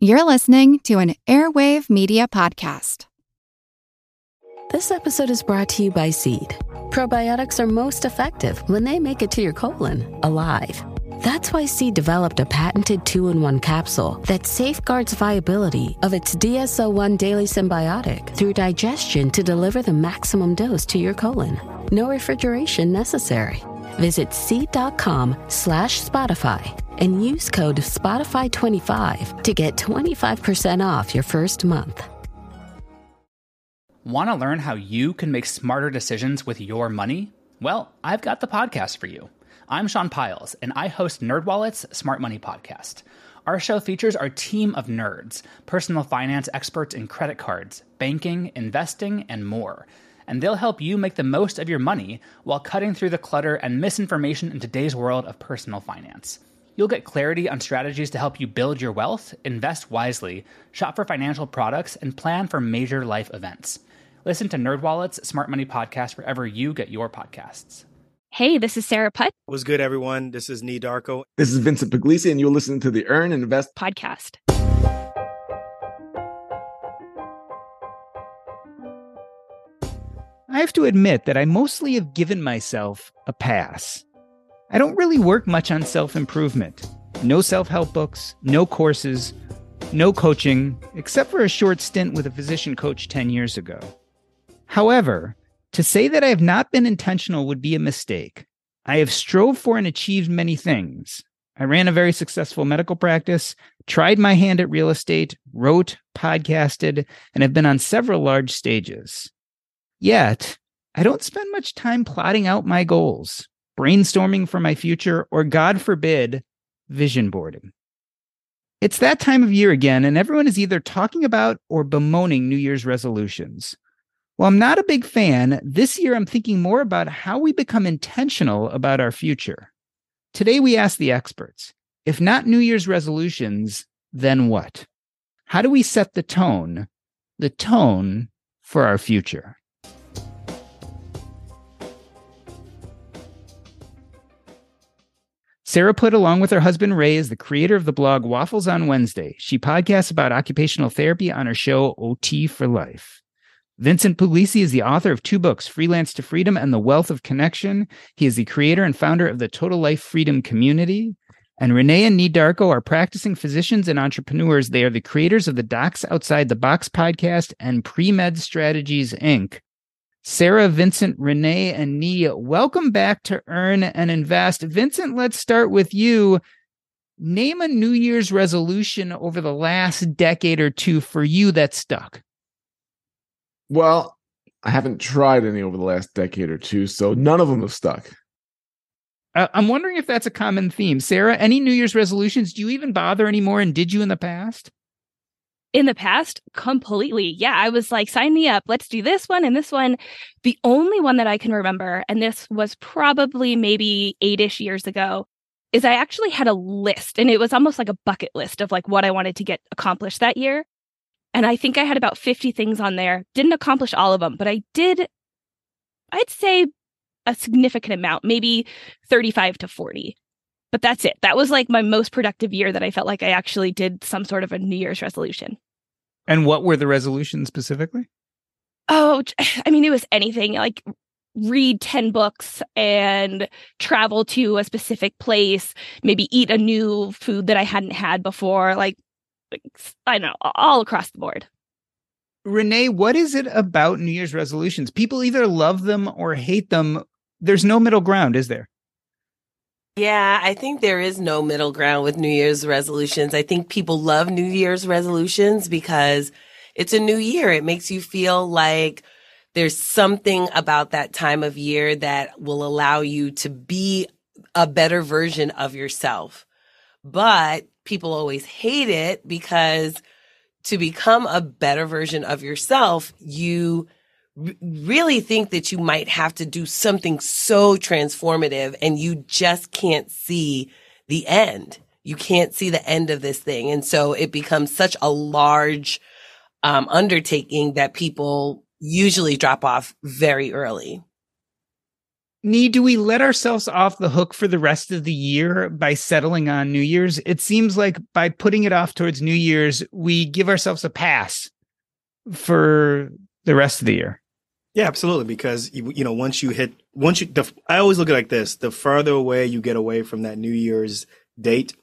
You're listening to an Airwave Media Podcast. This episode is brought to you by Seed. Probiotics are most effective when they make it to your colon alive. That's why Seed developed a patented two in one capsule that safeguards viability of its DS-01 daily Synbiotic through digestion to deliver the maximum dose to your colon. No refrigeration necessary. Visit seed.com slash Spotify and use code Spotify25 to get 25% off your first month. Want to learn how you can make smarter decisions with your money? Well, I've got the podcast for you. I'm Sean Pyles, and I host NerdWallet's Smart Money Podcast. Our show features our team of nerds, personal finance experts in credit cards, banking, investing, and more – and they'll help you make the most of your money while cutting through the clutter and misinformation in today's world of personal finance. You'll get clarity on strategies to help you build your wealth, invest wisely, shop for financial products, and plan for major life events. Listen to NerdWallet's Smart Money Podcast wherever you get your podcasts. Hey, this is Sarah Putt. What's good, everyone? This is Nii Darko. This is Vincent Pugliese, and you're listening to the Earn and Invest podcast. I have to admit that I mostly have given myself a pass. I don't really work much on self improvement. No self help books, no courses, no coaching, except for a short stint with a physician coach 10 years ago. However, to say that I have not been intentional would be a mistake. I have strove for and achieved many things. I ran a very successful medical practice, tried my hand at real estate, wrote, podcasted, and have been on several large stages. Yet, I don't spend much time plotting out my goals, brainstorming for my future, or God forbid, vision boarding. It's that time of year again, and everyone is either talking about or bemoaning New Year's resolutions. While I'm not a big fan, this year I'm thinking more about how we become intentional about our future. Today we ask the experts if not New Year's resolutions, then what? How do we set the tone, the tone for our future? Sarah Putt, along with her husband Ray, is the creator of the blog Waffles on Wednesday. She podcasts about occupational therapy on her show OT for Life. Vincent Pugliese is the author of two books, Freelance to Freedom and The Wealth of Connection. He is the creator and founder of the Total Life Freedom Community. And Renee and Nii Darko are practicing physicians and entrepreneurs. They are the creators of the Docs Outside the Box podcast and Pre-Med Strategies, Inc. Sarah, Vincent, Renee, and Nia, welcome back to Earn and Invest. Vincent, let's start with you. Name a New Year's resolution over the last decade or two for you that stuck. Well, I haven't tried any over the last decade or two, so none of them have stuck. Uh, I'm wondering if that's a common theme. Sarah, any New Year's resolutions? Do you even bother anymore? And did you in the past? In the past completely. Yeah i was like sign me up. Let's do this one and this one. The only one that i can remember and this was probably maybe eight-ish years ago is i actually had a list and it was almost like a bucket list of like what i wanted to get accomplished that year. And i think i had about 50 things on there. Didn't accomplish all of them but i did i'd say a significant amount maybe 35 to 40 but that's it. That was like my most productive year that I felt like I actually did some sort of a New Year's resolution. And what were the resolutions specifically? Oh, I mean, it was anything like read 10 books and travel to a specific place, maybe eat a new food that I hadn't had before. Like, I don't know, all across the board. Renee, what is it about New Year's resolutions? People either love them or hate them. There's no middle ground, is there? Yeah, I think there is no middle ground with New Year's resolutions. I think people love New Year's resolutions because it's a new year. It makes you feel like there's something about that time of year that will allow you to be a better version of yourself. But people always hate it because to become a better version of yourself, you really think that you might have to do something so transformative and you just can't see the end. You can't see the end of this thing. And so it becomes such a large um, undertaking that people usually drop off very early. Nii do we let ourselves off the hook for the rest of the year by settling on New Year's? It seems like by putting it off towards New Year's, we give ourselves a pass for the rest of the year. Yeah, absolutely. Because you, you know, once you hit, once you, the, I always look at it like this: the further away you get away from that New Year's date,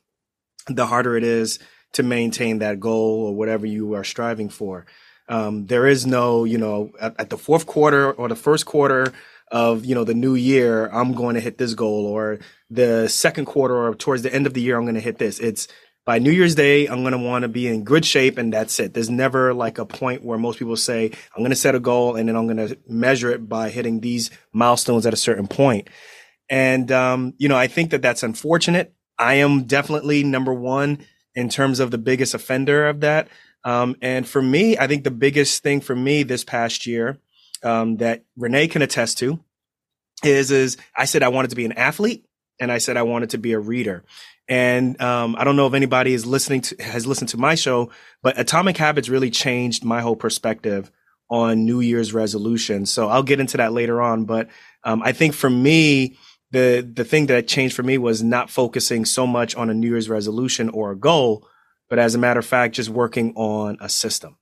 the harder it is to maintain that goal or whatever you are striving for. Um, there is no, you know, at, at, the fourth quarter or the first quarter of, you know, the new year, I'm going to hit this goal or the second quarter or towards the end of the year, I'm going to hit this. It's by New Year's Day, I'm going to want to be in good shape and that's it. There's never like a point where most people say, I'm going to set a goal and then I'm going to measure it by hitting these milestones at a certain point. And, um, you know, I think that that's unfortunate. I am definitely number one in terms of the biggest offender of that. Um, and for me, I think the biggest thing for me this past year um, that Renee can attest to is is I said I wanted to be an athlete, and I said I wanted to be a reader. And um, I don't know if anybody is listening to has listened to my show, but Atomic Habits really changed my whole perspective on New Year's resolutions. So I'll get into that later on. But um, I think for me, the the thing that changed for me was not focusing so much on a New Year's resolution or a goal, but as a matter of fact, just working on a system.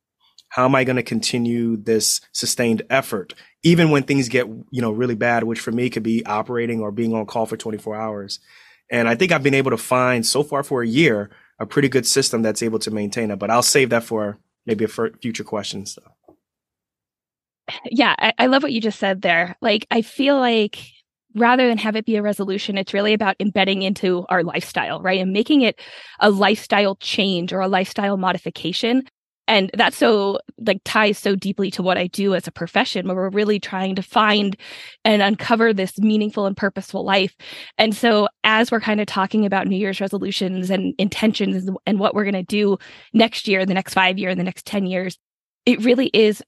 How am I going to continue this sustained effort, even when things get you know really bad, which for me could be operating or being on call for 24 hours. And I think I've been able to find so far for a year a pretty good system that's able to maintain it. But I'll save that for maybe a future question. So. Yeah, I, I love what you just said there. Like, I feel like rather than have it be a resolution, it's really about embedding into our lifestyle, right? And making it a lifestyle change or a lifestyle modification. And that's so like ties so deeply to what I do as a profession, where we're really trying to find and uncover this meaningful and purposeful life. And so, as we're kind of talking about New Year's resolutions and intentions and what we're going to do next year, the next five year, and the next 10 years, it really is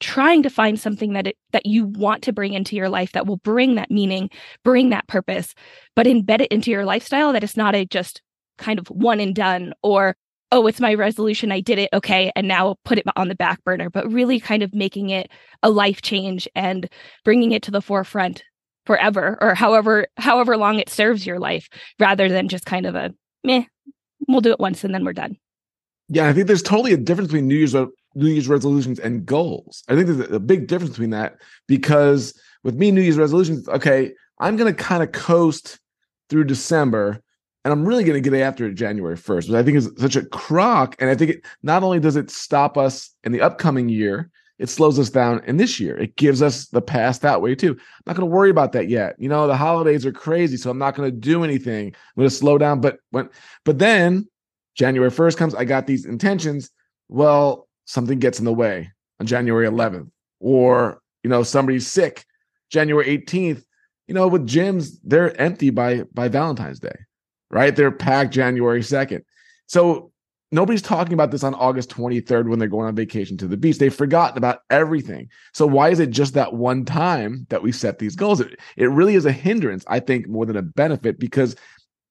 trying to find something that it, that you want to bring into your life that will bring that meaning, bring that purpose, but embed it into your lifestyle that it's not a just kind of one and done or oh it's my resolution I did it okay and now put it on the back burner, but really kind of making it a life change and bringing it to the forefront forever or however however long it serves your life rather than just kind of a meh we'll do it once and then we're done. Yeah, I think there's totally a difference between New Year's New Year's resolutions and goals. I think there's a big difference between that because with me, New Year's resolutions, okay, I'm going to kind of coast through December and I'm really going to get after it January 1st, which I think is such a crock. And I think it not only does it stop us in the upcoming year, it slows us down in this year. It gives us the past that way too. I'm not going to worry about that yet. You know, the holidays are crazy, so I'm not going to do anything. I'm going to slow down. But when, but then January 1st comes, I got these intentions. Well, something gets in the way on January 11th, or you know somebody's sick January 18th. You know, with gyms, they're empty by by Valentine's Day, right? They're packed January 2nd. So nobody's talking about this on August 23rd when they're going on vacation to the beach. They've forgotten about everything. So why is it just that one time that we set these goals? It, it really is a hindrance, I think, more than a benefit because,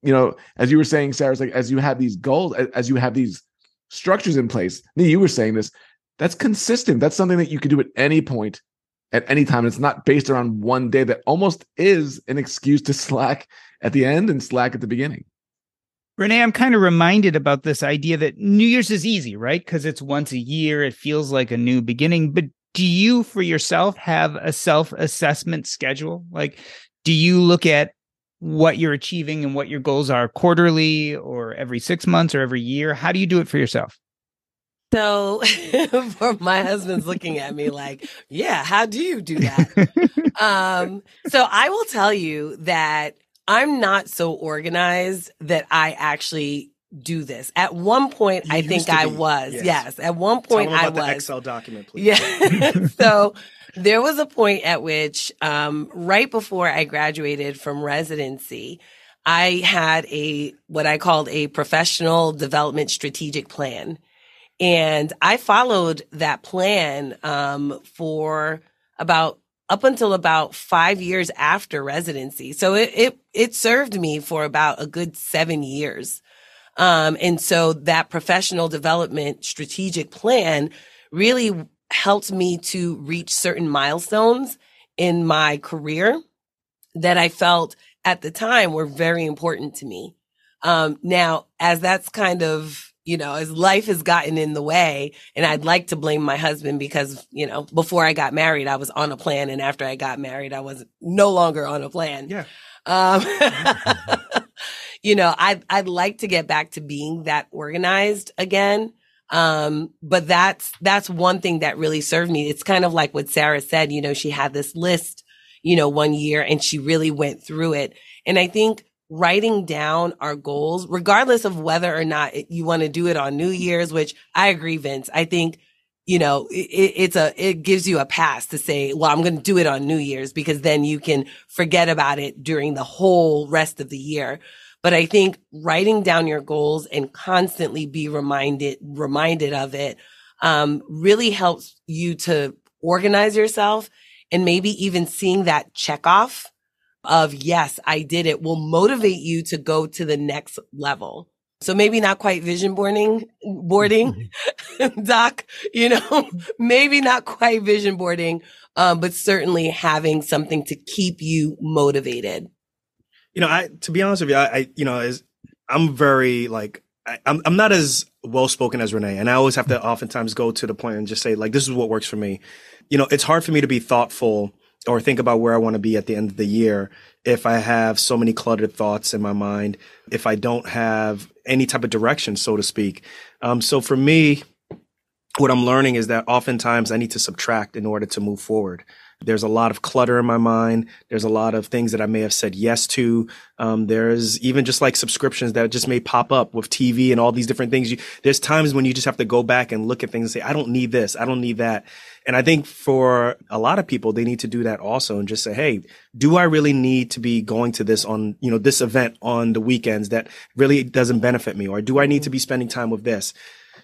you know, as you were saying, Sarah, like as you have these goals, as you have these structures in place. You were saying this. That's consistent. That's something that you could do at any point, at any time. It's not based around one day. That almost is an excuse to slack at the end and slack at the beginning. Renee, I'm kind of reminded about this idea that New Year's is easy, right? Because it's once a year. It feels like a new beginning. But do you, for yourself, have a self assessment schedule? Like, do you look at what you're achieving and what your goals are quarterly or every six months or every year? How do you do it for yourself? So, for my husband's looking at me like, yeah, how do you do that? um, so I will tell you that I'm not so organized that I actually do this. At one point, you I think I was. Yes. yes. At one point, I was. Excel document, please. Yeah. so there was a point at which, um, right before I graduated from residency, I had a, what I called a professional development strategic plan. And I followed that plan, um, for about up until about five years after residency. So it, it, it served me for about a good seven years. Um, and so that professional development strategic plan really helped me to reach certain milestones in my career. that I felt at the time were very important to me. Um, now, as that's kind of you know, as life has gotten in the way. And I'd like to blame my husband because, you know, before I got married, I was on a plan. And after I got married, I was no longer on a plan. Yeah. Um, you know, I'd, I'd like to get back to being that organized again. Um, but that's, that's one thing that really served me. It's kind of like what Sarah said, you know, she had this list, you know, one year and she really went through it. And I think writing down our goals, regardless of whether or not you want to do it on New Year's, which I agree, Vince. I think, you know, it, it's a, it gives you a pass to say, well, I'm going to do it on New Year's because then you can forget about it during the whole rest of the year. But I think writing down your goals and constantly be reminded, reminded of it, um, really helps you to organize yourself and maybe even seeing that check off of yes, I did it will motivate you to go to the next level. So maybe not quite vision boarding, boarding, doc, you know, maybe not quite vision boarding, um, but certainly having something to keep you motivated. You know, I, to be honest with you, I, I you know, as I'm very like, I, I'm, I'm not as well spoken as Renee. And I always have to oftentimes go to the point and just say, like, this is what works for me. You know, it's hard for me to be thoughtful or think about where I want to be at the end of the year if I have so many cluttered thoughts in my mind, if I don't have any type of direction, so to speak. Um, so for me, what I'm learning is that oftentimes I need to subtract in order to move forward. There's a lot of clutter in my mind. There's a lot of things that I may have said yes to. Um, there's even just like subscriptions that just may pop up with TV and all these different things. You, there's times when you just have to go back and look at things and say, I don't need this. I don't need that. And I think for a lot of people, they need to do that also and just say, Hey, do I really need to be going to this on, you know, this event on the weekends that really doesn't benefit me? Or do I need to be spending time with this?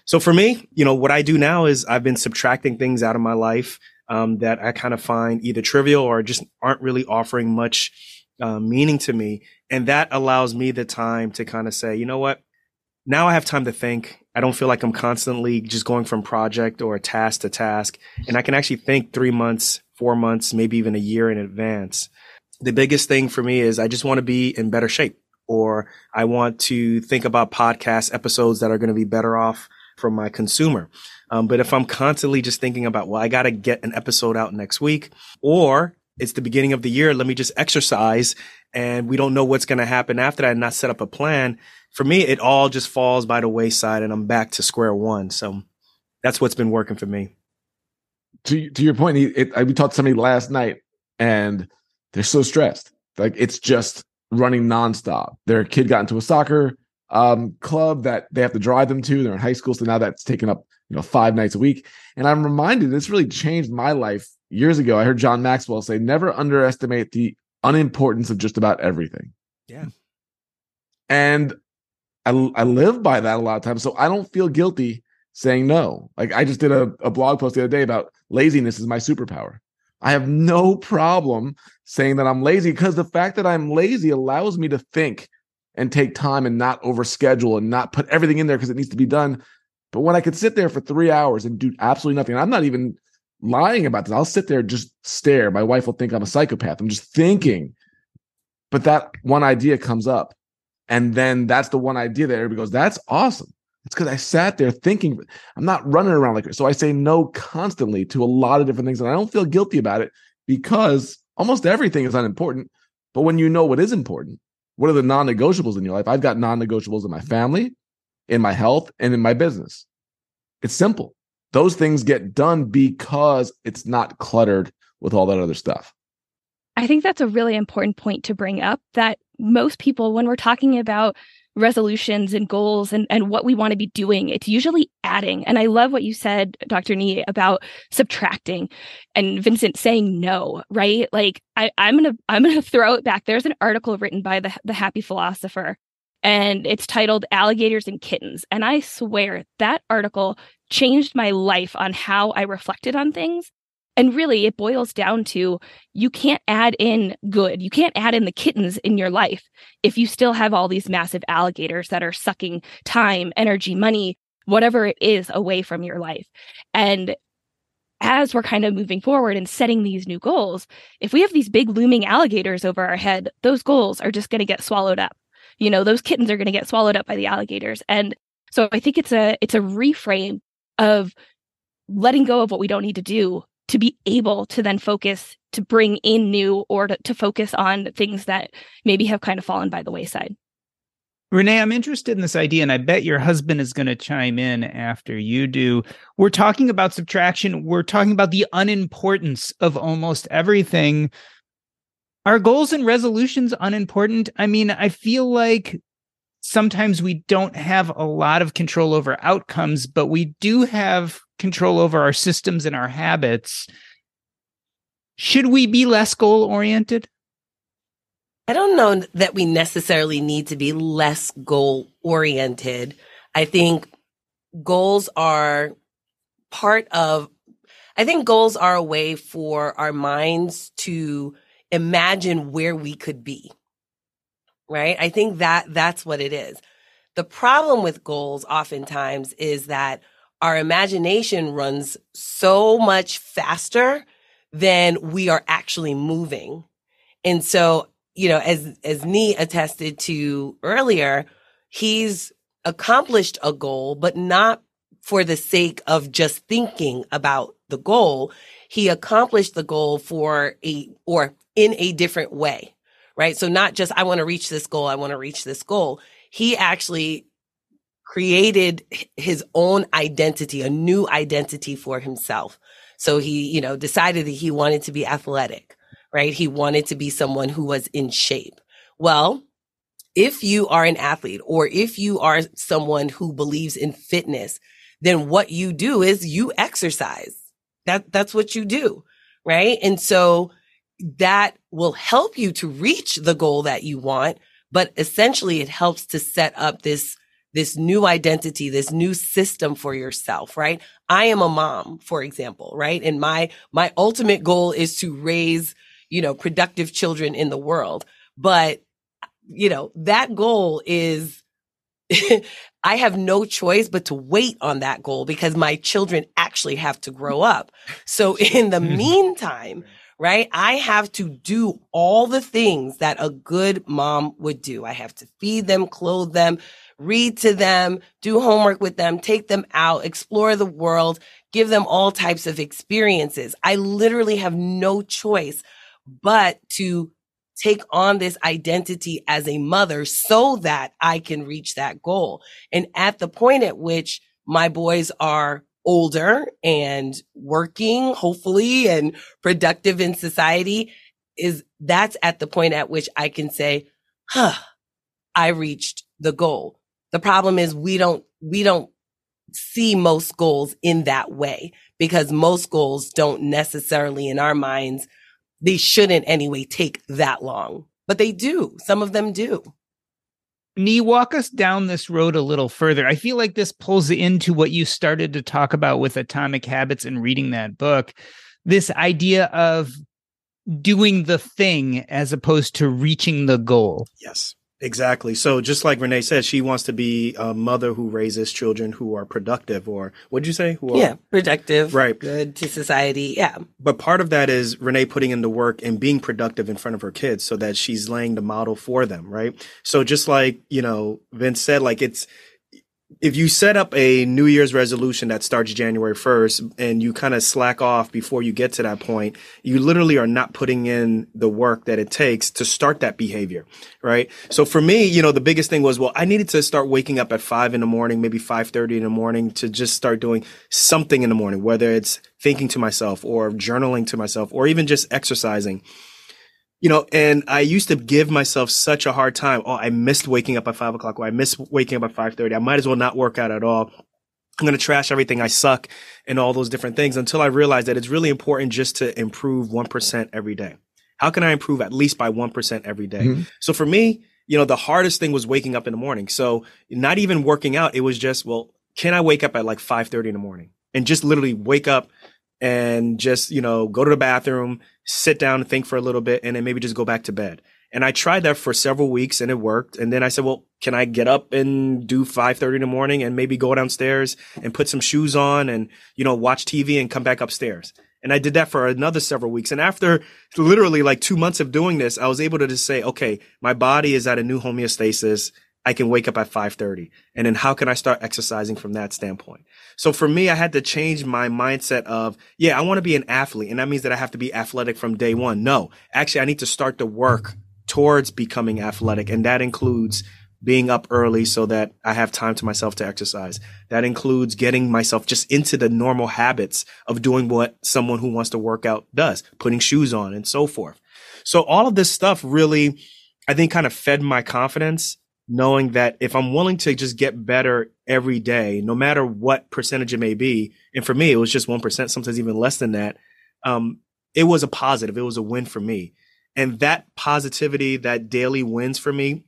So for me, you know, what I do now is I've been subtracting things out of my life um, that I kind of find either trivial or just aren't really offering much uh, meaning to me. And that allows me the time to kind of say, you know what? Now I have time to think. I don't feel like I'm constantly just going from project or task to task. And I can actually think three months, four months, maybe even a year in advance. The biggest thing for me is I just want to be in better shape or I want to think about podcast episodes that are going to be better off from my consumer. Um, but if I'm constantly just thinking about, well, I got to get an episode out next week, or it's the beginning of the year, let me just exercise and we don't know what's going to happen after that and not set up a plan. For me, it all just falls by the wayside and I'm back to square one. So that's what's been working for me. To, to your point, it, I, we talked to somebody last night and they're so stressed. Like it's just running nonstop. Their kid got into a soccer um, club that they have to drive them to. They're in high school, so now that's taken up you know five nights a week. And I'm reminded this really changed my life years ago. I heard John Maxwell say, "Never underestimate the unimportance of just about everything." Yeah, and I I live by that a lot of times, so I don't feel guilty saying no. Like I just did a, a blog post the other day about laziness is my superpower. I have no problem saying that I'm lazy because the fact that I'm lazy allows me to think and take time and not overschedule and not put everything in there because it needs to be done. But when I could sit there for three hours and do absolutely nothing, I'm not even lying about this. I'll sit there just stare. My wife will think I'm a psychopath. I'm just thinking. But that one idea comes up. And then that's the one idea that everybody goes, that's awesome. It's because I sat there thinking, I'm not running around like So I say no constantly to a lot of different things. And I don't feel guilty about it because almost everything is unimportant. But when you know what is important, what are the non negotiables in your life? I've got non negotiables in my family, in my health, and in my business. It's simple. Those things get done because it's not cluttered with all that other stuff. I think that's a really important point to bring up that most people, when we're talking about resolutions and goals and, and what we want to be doing. It's usually adding. And I love what you said, Dr. Nii, about subtracting and Vincent saying no, right? Like I, I'm gonna I'm gonna throw it back. There's an article written by the the happy philosopher and it's titled Alligators and Kittens. And I swear that article changed my life on how I reflected on things and really, it boils down to you can't add in good. You can't add in the kittens in your life if you still have all these massive alligators that are sucking time, energy, money, whatever it is away from your life. And as we're kind of moving forward and setting these new goals, if we have these big looming alligators over our head, those goals are just going to get swallowed up. You know, those kittens are going to get swallowed up by the alligators. And so I think it's a it's a reframe of letting go of what we don't need to do to be able to then focus to bring in new or to, to focus on things that maybe have kind of fallen by the wayside. Renee, I'm interested in this idea, and I bet your husband is going to chime in after you do. We're talking about subtraction. We're talking about the unimportance of almost everything. Are goals and resolutions unimportant? I mean, I feel like sometimes we don't have a lot of control over outcomes, but we do have control over our systems and our habits. Should we be less goal oriented? I don't know that we necessarily need to be less goal oriented. I think goals are part of, I think goals are a way for our minds to imagine where we could be. Right. I think that that's what it is. The problem with goals oftentimes is that our imagination runs so much faster than we are actually moving. And so you know, as, as Nii attested to earlier, he's accomplished a goal, but not for the sake of just thinking about the goal. He accomplished the goal for a, or in a different way, right? So not just, I want to reach this goal. I want to reach this goal. He actually created his own identity, a new identity for himself. So he, you know, decided that he wanted to be athletic right? He wanted to be someone who was in shape. Well, if you are an athlete or if you are someone who believes in fitness, then what you do is you exercise. That, that's what you do. Right. And so that will help you to reach the goal that you want. But essentially it helps to set up this, this new identity, this new system for yourself, right? I am a mom, for example, right? And my, my ultimate goal is to raise you know, productive children in the world. But, you know, that goal is, I have no choice but to wait on that goal because my children actually have to grow up. So in the meantime, right, I have to do all the things that a good mom would do. I have to feed them, clothe them, read to them, do homework with them, take them out, explore the world, give them all types of experiences. I literally have no choice but to take on this identity as a mother so that I can reach that goal. And at the point at which my boys are older and working, hopefully, and productive in society, is that's at the point at which I can say, huh, I reached the goal. The problem is we don't, we don't see most goals in that way because most goals don't necessarily in our minds they shouldn't anyway take that long, but they do. Some of them do. Nii, walk us down this road a little further. I feel like this pulls into what you started to talk about with Atomic Habits and reading that book. This idea of doing the thing as opposed to reaching the goal. Yes. Exactly. So just like Renee said, she wants to be a mother who raises children who are productive or what'd you say? Who are, yeah, productive. Right. Good to society. Yeah. But part of that is Renee putting in the work and being productive in front of her kids so that she's laying the model for them. Right. So just like, you know, Vince said, like it's, if you set up a New Year's resolution that starts January 1st and you kind of slack off before you get to that point, you literally are not putting in the work that it takes to start that behavior, right? So for me, you know, the biggest thing was, well, I needed to start waking up at five in the morning, maybe 5.30 in the morning to just start doing something in the morning, whether it's thinking to myself or journaling to myself or even just exercising you know, and I used to give myself such a hard time. Oh, I missed waking up at five o'clock or I missed waking up at 530. I might as well not work out at all. I'm going to trash everything. I suck and all those different things until I realized that it's really important just to improve 1% every day. How can I improve at least by 1% every day? Mm-hmm. So for me, you know, the hardest thing was waking up in the morning. So not even working out. It was just, well, can I wake up at like 530 in the morning and just literally wake up and just, you know, go to the bathroom, sit down and think for a little bit and then maybe just go back to bed. And I tried that for several weeks and it worked. And then I said, well, can I get up and do 5:30 in the morning and maybe go downstairs and put some shoes on and, you know, watch TV and come back upstairs? And I did that for another several weeks. And after literally like two months of doing this, I was able to just say, okay, my body is at a new homeostasis. I can wake up at 5:30. And then how can I start exercising from that standpoint? So for me, I had to change my mindset of, yeah, I want to be an athlete. And that means that I have to be athletic from day one. No, actually, I need to start to work towards becoming athletic. And that includes being up early so that I have time to myself to exercise. That includes getting myself just into the normal habits of doing what someone who wants to work out does, putting shoes on and so forth. So all of this stuff really, I think kind of fed my confidence knowing that if I'm willing to just get better every day, no matter what percentage it may be, and for me, it was just 1%, sometimes even less than that. Um, it was a positive. It was a win for me. And that positivity, that daily wins for me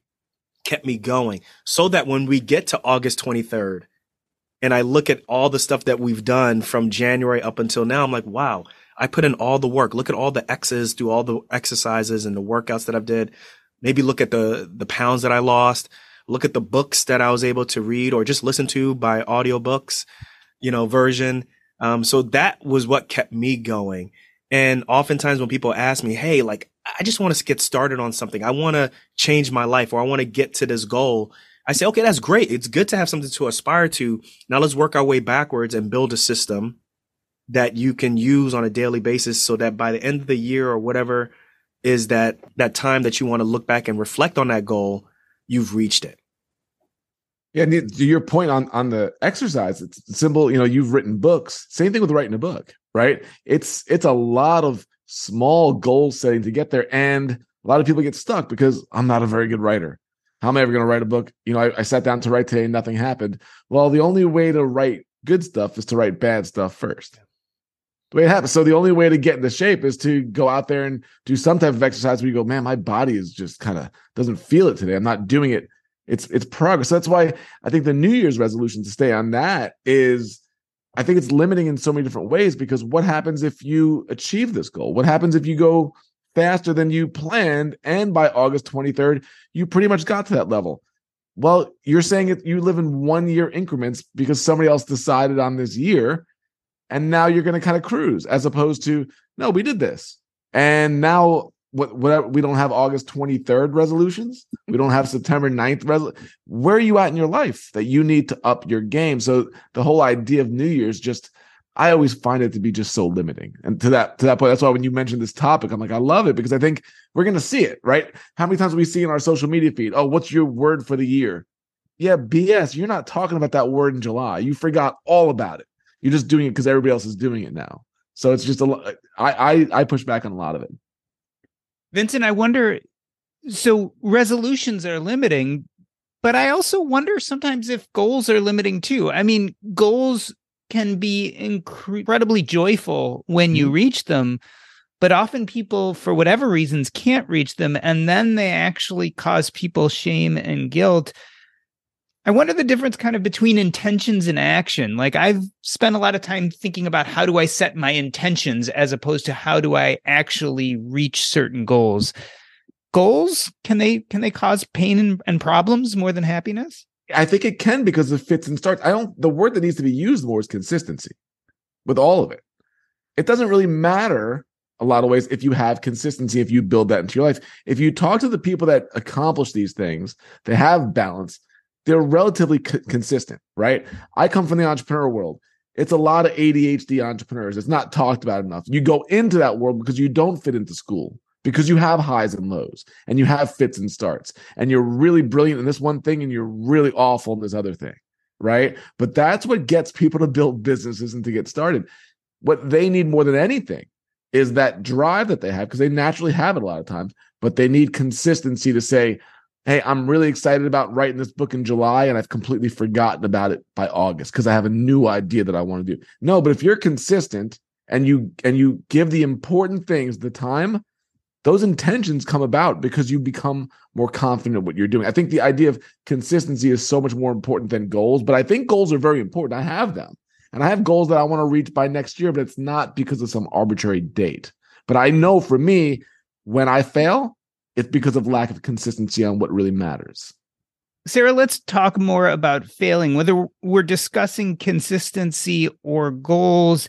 kept me going so that when we get to August 23rd and I look at all the stuff that we've done from January up until now, I'm like, wow, I put in all the work. Look at all the X's, do all the exercises and the workouts that I've did. Maybe look at the, the pounds that I lost. Look at the books that I was able to read or just listen to by audiobooks, you know, version. Um, so that was what kept me going. And oftentimes when people ask me, Hey, like, I just want to get started on something. I want to change my life or I want to get to this goal. I say, okay, that's great. It's good to have something to aspire to. Now let's work our way backwards and build a system that you can use on a daily basis so that by the end of the year or whatever is that that time that you want to look back and reflect on that goal, you've reached it. Yeah, to your point on on the exercise, it's simple. You know, you've written books. Same thing with writing a book, right? It's it's a lot of small goal setting to get there, and a lot of people get stuck because I'm not a very good writer. How am I ever going to write a book? You know, I, I sat down to write today, and nothing happened. Well, the only way to write good stuff is to write bad stuff first the way it happens. So the only way to get into shape is to go out there and do some type of exercise where you go, man, my body is just kind of doesn't feel it today. I'm not doing it. It's it's progress. So that's why I think the New Year's resolution to stay on that is I think it's limiting in so many different ways because what happens if you achieve this goal? What happens if you go faster than you planned and by August 23rd you pretty much got to that level? Well, you're saying it you live in one year increments because somebody else decided on this year and now you're going to kind of cruise as opposed to no we did this. And now what whatever we don't have august 23rd resolutions. We don't have september 9th resol- where are you at in your life that you need to up your game? So the whole idea of new year's just i always find it to be just so limiting. And to that to that point that's why when you mentioned this topic i'm like i love it because i think we're going to see it right? How many times we see in our social media feed oh what's your word for the year? Yeah bs you're not talking about that word in july. You forgot all about it you're just doing it because everybody else is doing it now. So it's just a lot. I, I I push back on a lot of it. Vincent, I wonder. So resolutions are limiting, but I also wonder sometimes if goals are limiting too. I mean, goals can be incredibly joyful when you mm-hmm. reach them, but often people, for whatever reasons, can't reach them, and then they actually cause people shame and guilt. I wonder the difference kind of between intentions and action. Like I've spent a lot of time thinking about how do I set my intentions as opposed to how do I actually reach certain goals. Goals can they can they cause pain and, and problems more than happiness? I think it can because of fits and starts. I don't the word that needs to be used more is consistency with all of it. It doesn't really matter a lot of ways if you have consistency, if you build that into your life. If you talk to the people that accomplish these things, they have balance they're relatively consistent, right? I come from the entrepreneur world. It's a lot of ADHD entrepreneurs. It's not talked about enough. You go into that world because you don't fit into school, because you have highs and lows and you have fits and starts, and you're really brilliant in this one thing and you're really awful in this other thing, right? But that's what gets people to build businesses and to get started. What they need more than anything is that drive that they have because they naturally have it a lot of times, but they need consistency to say, hey, I'm really excited about writing this book in July and I've completely forgotten about it by August because I have a new idea that I want to do. No, but if you're consistent and you and you give the important things the time, those intentions come about because you become more confident in what you're doing. I think the idea of consistency is so much more important than goals, but I think goals are very important. I have them. And I have goals that I want to reach by next year, but it's not because of some arbitrary date. But I know for me, when I fail, it's because of lack of consistency on what really matters. Sarah, let's talk more about failing, whether we're discussing consistency or goals.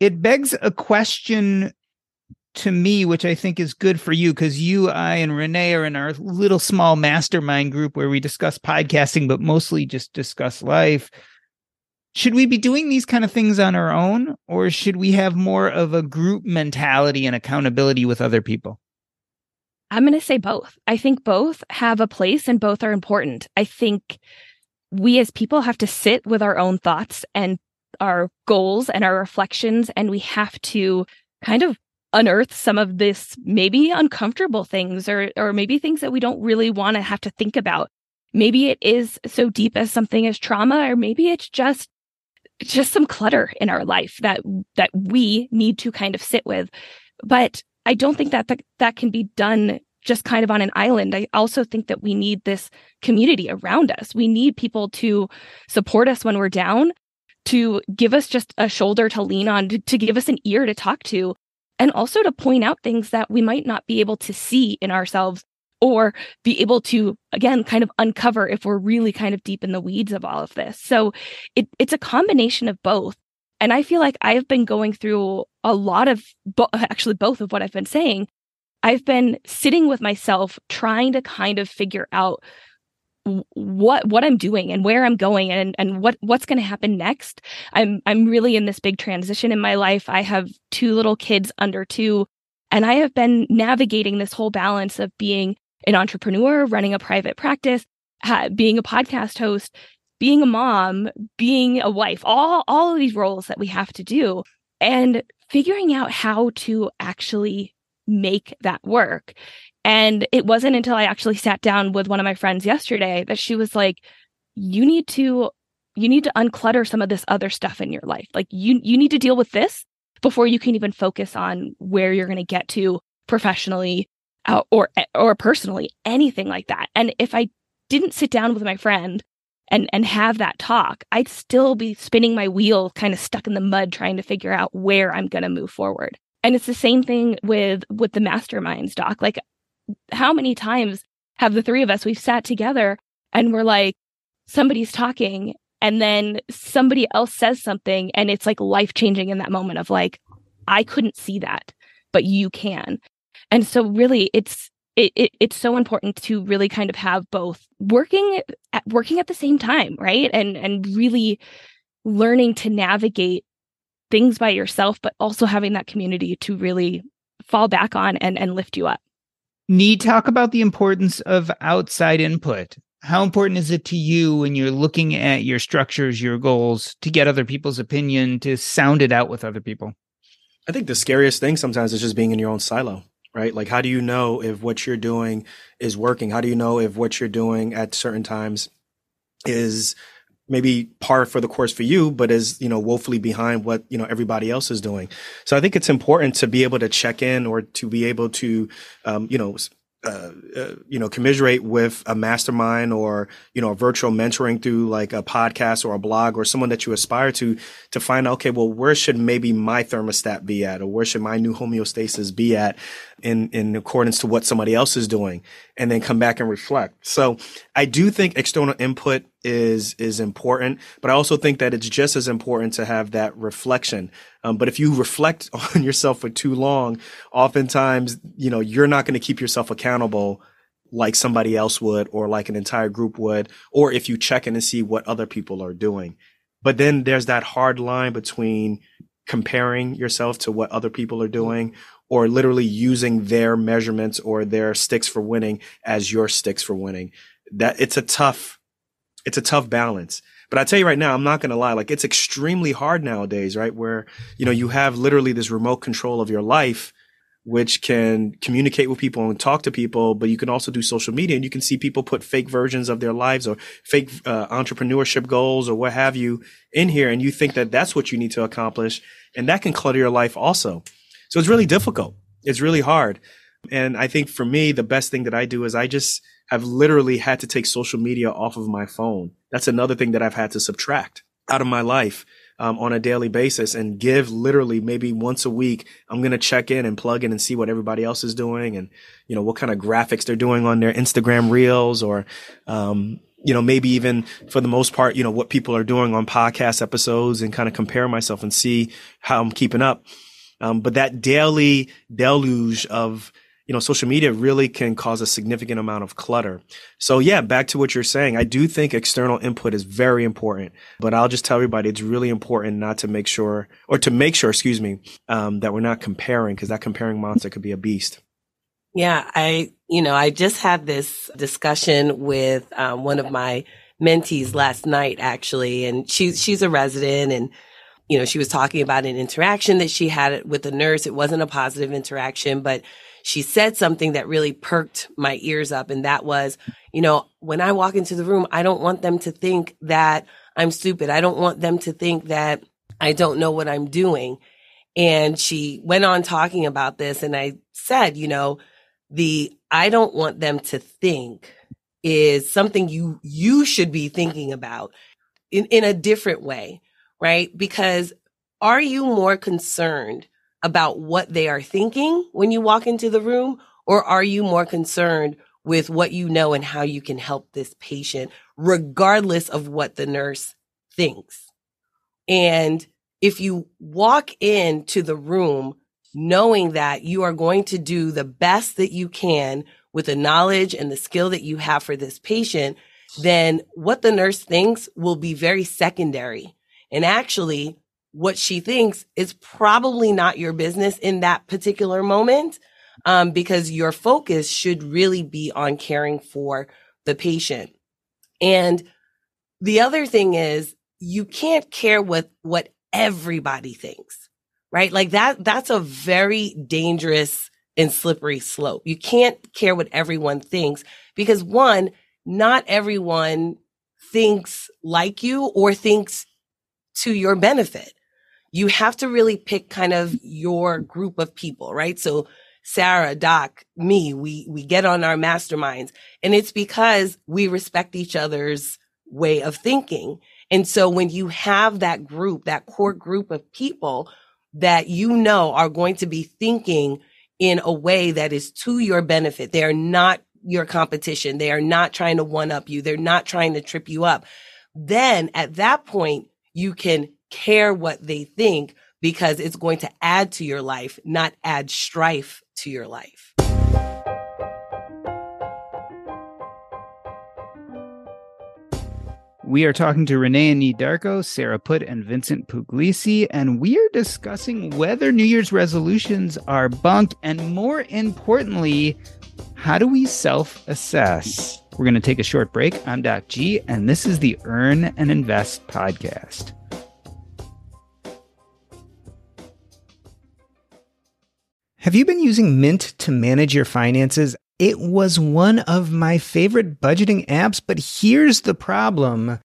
It begs a question to me, which I think is good for you, because you, I, and Renee are in our little small mastermind group where we discuss podcasting, but mostly just discuss life. Should we be doing these kind of things on our own, or should we have more of a group mentality and accountability with other people? I'm going to say both. I think both have a place and both are important. I think we as people have to sit with our own thoughts and our goals and our reflections, and we have to kind of unearth some of this maybe uncomfortable things or or maybe things that we don't really want to have to think about. Maybe it is so deep as something as trauma, or maybe it's just just some clutter in our life that that we need to kind of sit with. But I don't think that that, that can be done just kind of on an island. I also think that we need this community around us. We need people to support us when we're down, to give us just a shoulder to lean on, to, to give us an ear to talk to, and also to point out things that we might not be able to see in ourselves or be able to again kind of uncover if we're really kind of deep in the weeds of all of this. So it, it's a combination of both. And I feel like I've been going through a lot of, bo- actually, both of what I've been saying. I've been sitting with myself trying to kind of figure out what what I'm doing and where I'm going and and what what's going to happen next. I'm I'm really in this big transition in my life. I have two little kids under 2 and I have been navigating this whole balance of being an entrepreneur, running a private practice, being a podcast host, being a mom, being a wife, all all of these roles that we have to do and figuring out how to actually make that work. And it wasn't until I actually sat down with one of my friends yesterday that she was like, you need to you need to unclutter some of this other stuff in your life. Like you you need to deal with this before you can even focus on where you're going to get to professionally uh, or or personally, anything like that. And if I didn't sit down with my friend and and have that talk, I'd still be spinning my wheel kind of stuck in the mud trying to figure out where I'm going to move forward. And it's the same thing with with the masterminds doc. Like how many times have the three of us we've sat together and we're like somebody's talking and then somebody else says something and it's like life changing in that moment of like I couldn't see that but you can. And so really it's it, it, it's so important to really kind of have both working at working at the same time, right? And and really learning to navigate things by yourself, but also having that community to really fall back on and, and lift you up. Nii talk about the importance of outside input. How important is it to you when you're looking at your structures, your goals, to get other people's opinion, to sound it out with other people? I think the scariest thing sometimes is just being in your own silo, right? Like, how do you know if what you're doing is working? How do you know if what you're doing at certain times is maybe par for the course for you, but is, you know, woefully behind what, you know, everybody else is doing. So I think it's important to be able to check in or to be able to, um, you know, uh, uh, you know, commiserate with a mastermind or, you know, a virtual mentoring through like a podcast or a blog or someone that you aspire to, to find out, okay, well, where should maybe my thermostat be at or where should my new homeostasis be at in, in accordance to what somebody else is doing and then come back and reflect. So I do think external input is, is important, but I also think that it's just as important to have that reflection um, but if you reflect on yourself for too long, oftentimes, you know, you're not going to keep yourself accountable like somebody else would or like an entire group would, or if you check in and see what other people are doing. But then there's that hard line between comparing yourself to what other people are doing or literally using their measurements or their sticks for winning as your sticks for winning. That it's a tough, it's a tough balance. But I tell you right now, I'm not going to lie. Like it's extremely hard nowadays, right? Where, you know, you have literally this remote control of your life, which can communicate with people and talk to people, but you can also do social media and you can see people put fake versions of their lives or fake uh, entrepreneurship goals or what have you in here. And you think that that's what you need to accomplish. And that can clutter your life also. So it's really difficult. It's really hard. And I think for me, the best thing that I do is I just have literally had to take social media off of my phone. That's another thing that I've had to subtract out of my life. um, on a daily basis and give literally maybe once a week. I'm going to check in and plug in and see what everybody else is doing and, you know, what kind of graphics they're doing on their Instagram reels or, um, you know, maybe even for the most part, you know, what people are doing on podcast episodes and kind of compare myself and see how I'm keeping up. Um, but that daily deluge of, you know, social media really can cause a significant amount of clutter. So yeah, back to what you're saying. I do think external input is very important, but I'll just tell everybody it's really important not to make sure or to make sure, excuse me, um, that we're not comparing because that comparing monster could be a beast. Yeah. I, you know, I just had this discussion with um, one of my mentees last night, actually, and she's, she's a resident and you know, she was talking about an interaction that she had with a nurse. It wasn't a positive interaction, but she said something that really perked my ears up. And that was, you know, when I walk into the room, I don't want them to think that I'm stupid. I don't want them to think that I don't know what I'm doing. And she went on talking about this. And I said, you know, the I don't want them to think is something you, you should be thinking about in, in a different way, right? Because are you more concerned about what they are thinking when you walk into the room? Or are you more concerned with what you know and how you can help this patient, regardless of what the nurse thinks? And if you walk into the room knowing that you are going to do the best that you can with the knowledge and the skill that you have for this patient, then what the nurse thinks will be very secondary. And actually, what she thinks is probably not your business in that particular moment um, because your focus should really be on caring for the patient. And the other thing is you can't care what what everybody thinks, right? Like that that's a very dangerous and slippery slope. You can't care what everyone thinks because one, not everyone thinks like you or thinks to your benefit you have to really pick kind of your group of people, right? So Sarah, Doc, me, we, we get on our masterminds and it's because we respect each other's way of thinking. And so when you have that group, that core group of people that you know are going to be thinking in a way that is to your benefit, they are not your competition. They are not trying to one up you. They're not trying to trip you up. Then at that point, you can care what they think because it's going to add to your life, not add strife to your life. We are talking to Renee and Darko, Sarah Putt, and Vincent Pugliese, and we are discussing whether New Year's resolutions are bunk, and more importantly, how do we self assess? We're going to take a short break. I'm Doc G, and this is the Earn and Invest podcast. Have you been using Mint to manage your finances? It was one of my favorite budgeting apps, but here's the problem.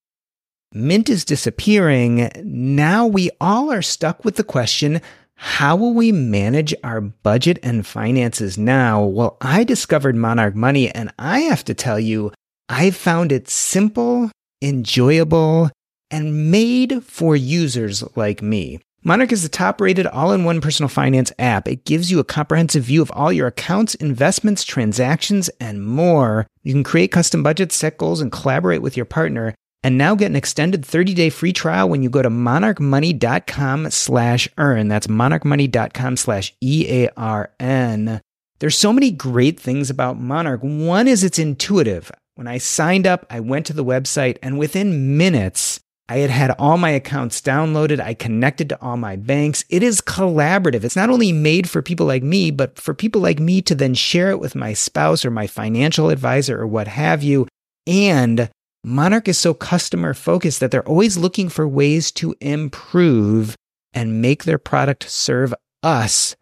Mint is disappearing. Now we all are stuck with the question how will we manage our budget and finances now? Well, I discovered Monarch Money, and I have to tell you, I found it simple, enjoyable, and made for users like me. Monarch is the top rated all in one personal finance app. It gives you a comprehensive view of all your accounts, investments, transactions, and more. You can create custom budgets, set goals, and collaborate with your partner. And now get an extended 30-day free trial when you go to monarchmoney.com slash earn. That's monarchmoney.com slash E-A-R-N. There's so many great things about Monarch. One is it's intuitive. When I signed up, I went to the website and within minutes, I had had all my accounts downloaded. I connected to all my banks. It is collaborative. It's not only made for people like me, but for people like me to then share it with my spouse or my financial advisor or what have you. And Monarch is so customer focused that they're always looking for ways to improve and make their product serve us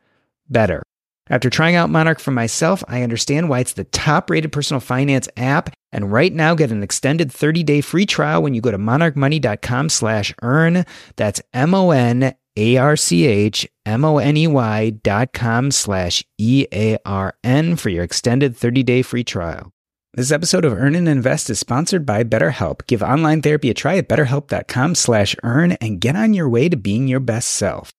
better. After trying out Monarch for myself, I understand why it's the top rated personal finance app. And right now, get an extended 30 day free trial when you go to monarchmoney.com slash earn. That's M O N A R C H M O N E Y dot com slash E A R N for your extended 30 day free trial. This episode of Earn and Invest is sponsored by BetterHelp. Give online therapy a try at betterhelp.com slash earn and get on your way to being your best self.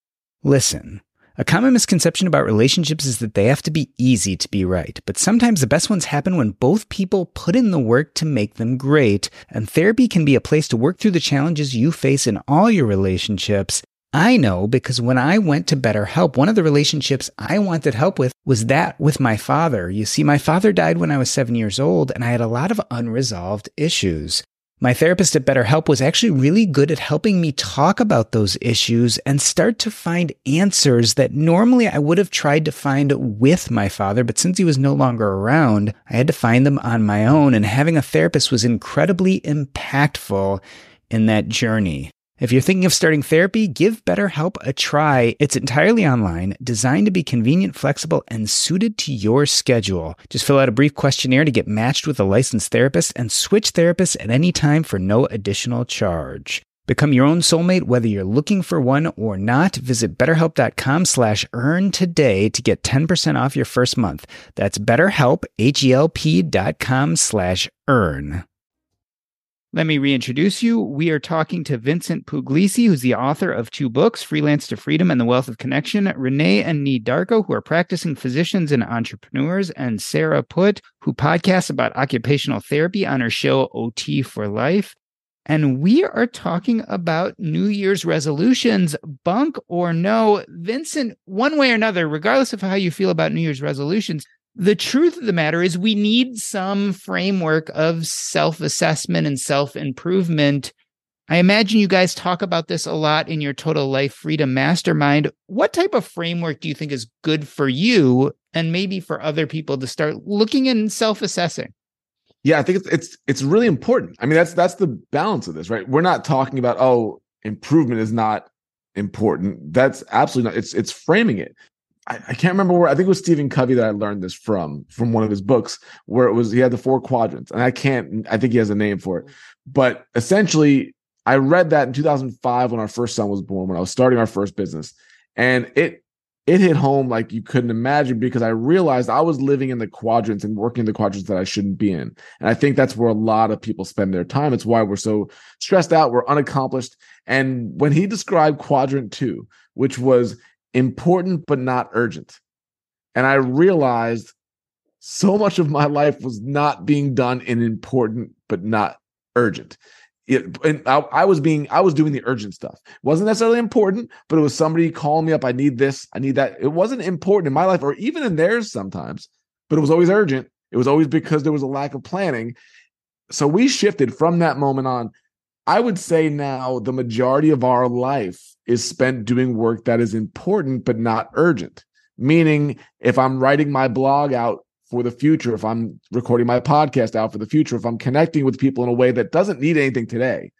Listen, a common misconception about relationships is that they have to be easy to be right, but sometimes the best ones happen when both people put in the work to make them great, and therapy can be a place to work through the challenges you face in all your relationships I know because when I went to BetterHelp, one of the relationships I wanted help with was that with my father. You see, my father died when I was seven years old, and I had a lot of unresolved issues. My therapist at BetterHelp was actually really good at helping me talk about those issues and start to find answers that normally I would have tried to find with my father, but since he was no longer around, I had to find them on my own. And having a therapist was incredibly impactful in that journey. If you're thinking of starting therapy, give BetterHelp a try. It's entirely online, designed to be convenient, flexible, and suited to your schedule. Just fill out a brief questionnaire to get matched with a licensed therapist and switch therapists at any time for no additional charge. Become your own soulmate whether you're looking for one or not. Visit betterhelp.com slash earn today to get 10% off your first month. That's betterhelp, H-E-L-P dot com slash earn. Let me reintroduce you. We are talking to Vincent Pugliese, who's the author of two books, Freelance to Freedom and The Wealth of Connection, Renee and Nii Darko, who are practicing physicians and entrepreneurs, and Sarah Put, who podcasts about occupational therapy on her show OT for Life. And we are talking about New Year's resolutions, bunk or no. Vincent, one way or another, regardless of how you feel about New Year's resolutions, the truth of the matter is we need some framework of self-assessment and self-improvement. I imagine you guys talk about this a lot in your total life freedom mastermind. What type of framework do you think is good for you and maybe for other people to start looking and self-assessing? Yeah i think it's it's it's really important. I mean that's that's the balance of this right? We're not talking about oh improvement is not important. That's absolutely not it's it's framing it I, I, can't remember where I think it was Stephen Covey that I learned this from from one of his books where it was he had the four quadrants and I can't I think he has a name for it. But essentially I read that in 2005 when our first son was born when I was starting our first business and it it hit home like you couldn't imagine because I realized I was living in the quadrants and working the quadrants that I shouldn't be in. And I think that's where a lot of people spend their time. It's why we're so stressed out we're unaccomplished. And when he described quadrant 2 which was important but not urgent. And I realized so much of my life was not being done in important but not urgent. It, and I, I, was being I was doing the urgent stuff. It wasn't necessarily important, but it was somebody calling me up. I need this. I need that. It wasn't important in my life or even in theirs sometimes, but it was always urgent. It was always because there was a lack of planning. So we shifted from that moment on. I would say now the majority of our life is spent doing work that is important but not urgent. Meaning, if I'm writing my blog out for the future, if I'm recording my podcast out for the future, if I'm connecting with people in a way that doesn't need anything today,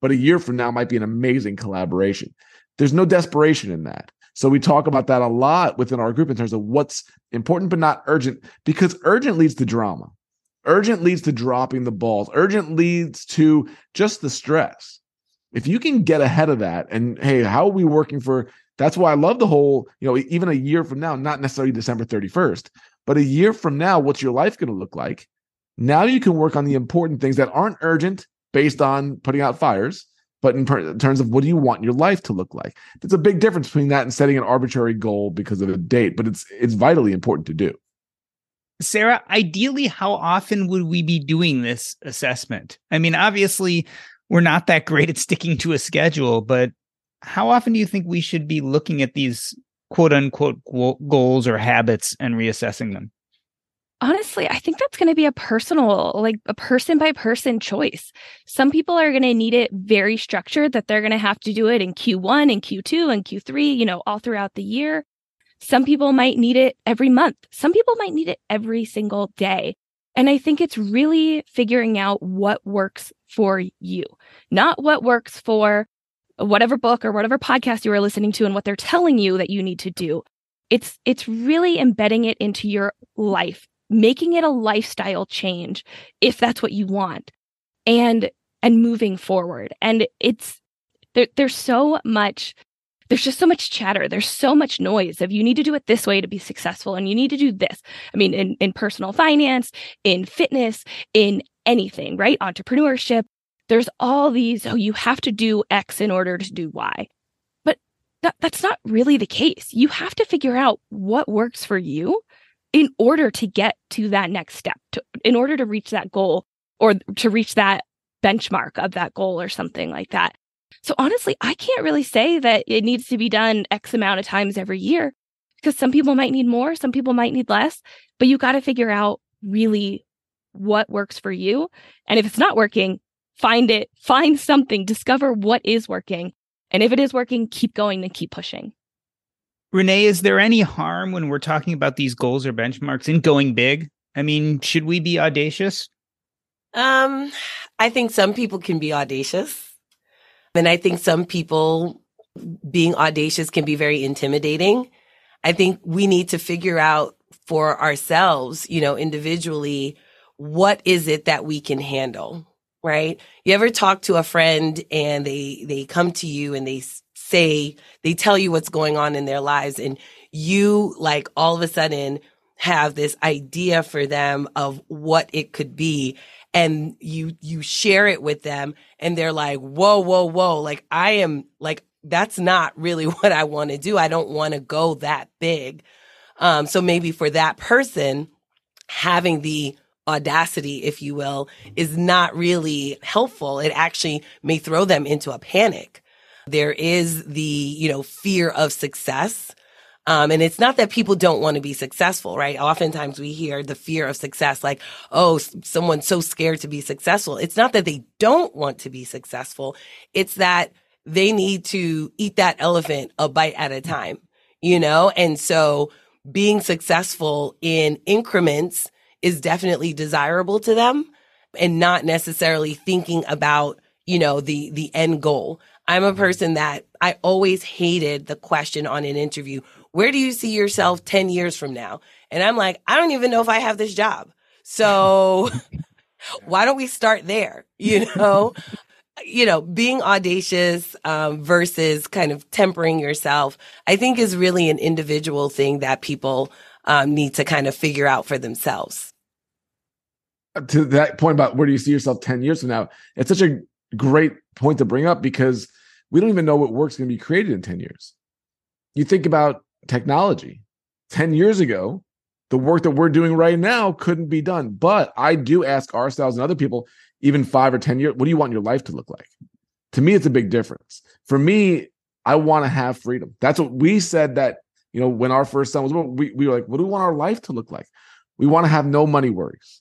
but a year from now might be an amazing collaboration. There's no desperation in that. So we talk about that a lot within our group in terms of what's important but not urgent, because urgent leads to drama. Urgent leads to dropping the balls. Urgent leads to just the stress. If you can get ahead of that and hey how are we working for that's why i love the whole you know even a year from now not necessarily december 31st but a year from now what's your life going to look like? Now you can work on the important things that aren't urgent based on putting out fires but in, per- in terms of what do you want your life to look like? There's a big difference between that and setting an arbitrary goal because of a date but it's it's vitally important to do Sarah, ideally, how often would we be doing this assessment? I mean, obviously, we're not that great at sticking to a schedule, but how often do you think we should be looking at these quote unquote goals or habits and reassessing them? Honestly, I think that's going to be a personal, like a person by person choice. Some people are going to need it very structured that they're going to have to do it in Q1 and Q2 and Q3, you know, all throughout the year. Some people might need it every month. Some people might need it every single day. And I think it's really figuring out what works for you, not what works for whatever book or whatever podcast you are listening to and what they're telling you that you need to do. It's it's really embedding it into your life, making it a lifestyle change if that's what you want. And and moving forward. And it's there, there's so much there's just so much chatter. There's so much noise of you need to do it this way to be successful and you need to do this. I mean, in, in personal finance, in fitness, in anything, right? Entrepreneurship. There's all these, oh, you have to do X in order to do Y. But that, that's not really the case. You have to figure out what works for you in order to get to that next step, to, in order to reach that goal or to reach that benchmark of that goal or something like that. So honestly, I can't really say that it needs to be done X amount of times every year because some people might need more, some people might need less, but you got to figure out really what works for you. And if it's not working, find it, find something, discover what is working. And if it is working, keep going and keep pushing. Renee, is there any harm when we're talking about these goals or benchmarks in going big? I mean, should we be audacious? Um, I think some people can be audacious. And I think some people being audacious can be very intimidating. I think we need to figure out for ourselves, you know, individually, what is it that we can handle? Right? You ever talk to a friend and they, they come to you and they say, they tell you what's going on in their lives and you like all of a sudden have this idea for them of what it could be and you you share it with them and they're like whoa whoa whoa. Like i am like that's not really what i want to do. I don't want to go that big. Um so maybe for that person having the audacity if you will is not really helpful. It actually may throw them into a panic. There is the you know fear of success um, and it's not that people don't want to be successful, right? Oftentimes we hear the fear of success, like, oh, someone's so scared to be successful. It's not that they don't want to be successful. It's that they need to eat that elephant a bite at a time, you know? And so being successful in increments is definitely desirable to them and not necessarily thinking about, you know, the, the end goal. I'm a person that I always hated the question on an interview, where do you see yourself 10 years from now? And I'm like, I don't even know if I have this job. So why don't we start there? You know, you know, being audacious um, versus kind of tempering yourself, I think is really an individual thing that people um, need to kind of figure out for themselves. To that point about where do you see yourself 10 years from now, it's such a great point to bring up because we don't even know what work's going to be created in 10 years. You think about technology. 10 years ago, the work that we're doing right now couldn't be done. But I do ask ourselves and other people, even five or 10 years, what do you want your life to look like? To me, it's a big difference. For me, I want to have freedom. That's what we said that, you know, when our first son was born, we, we were like, what do we want our life to look like? We want to have no money worries.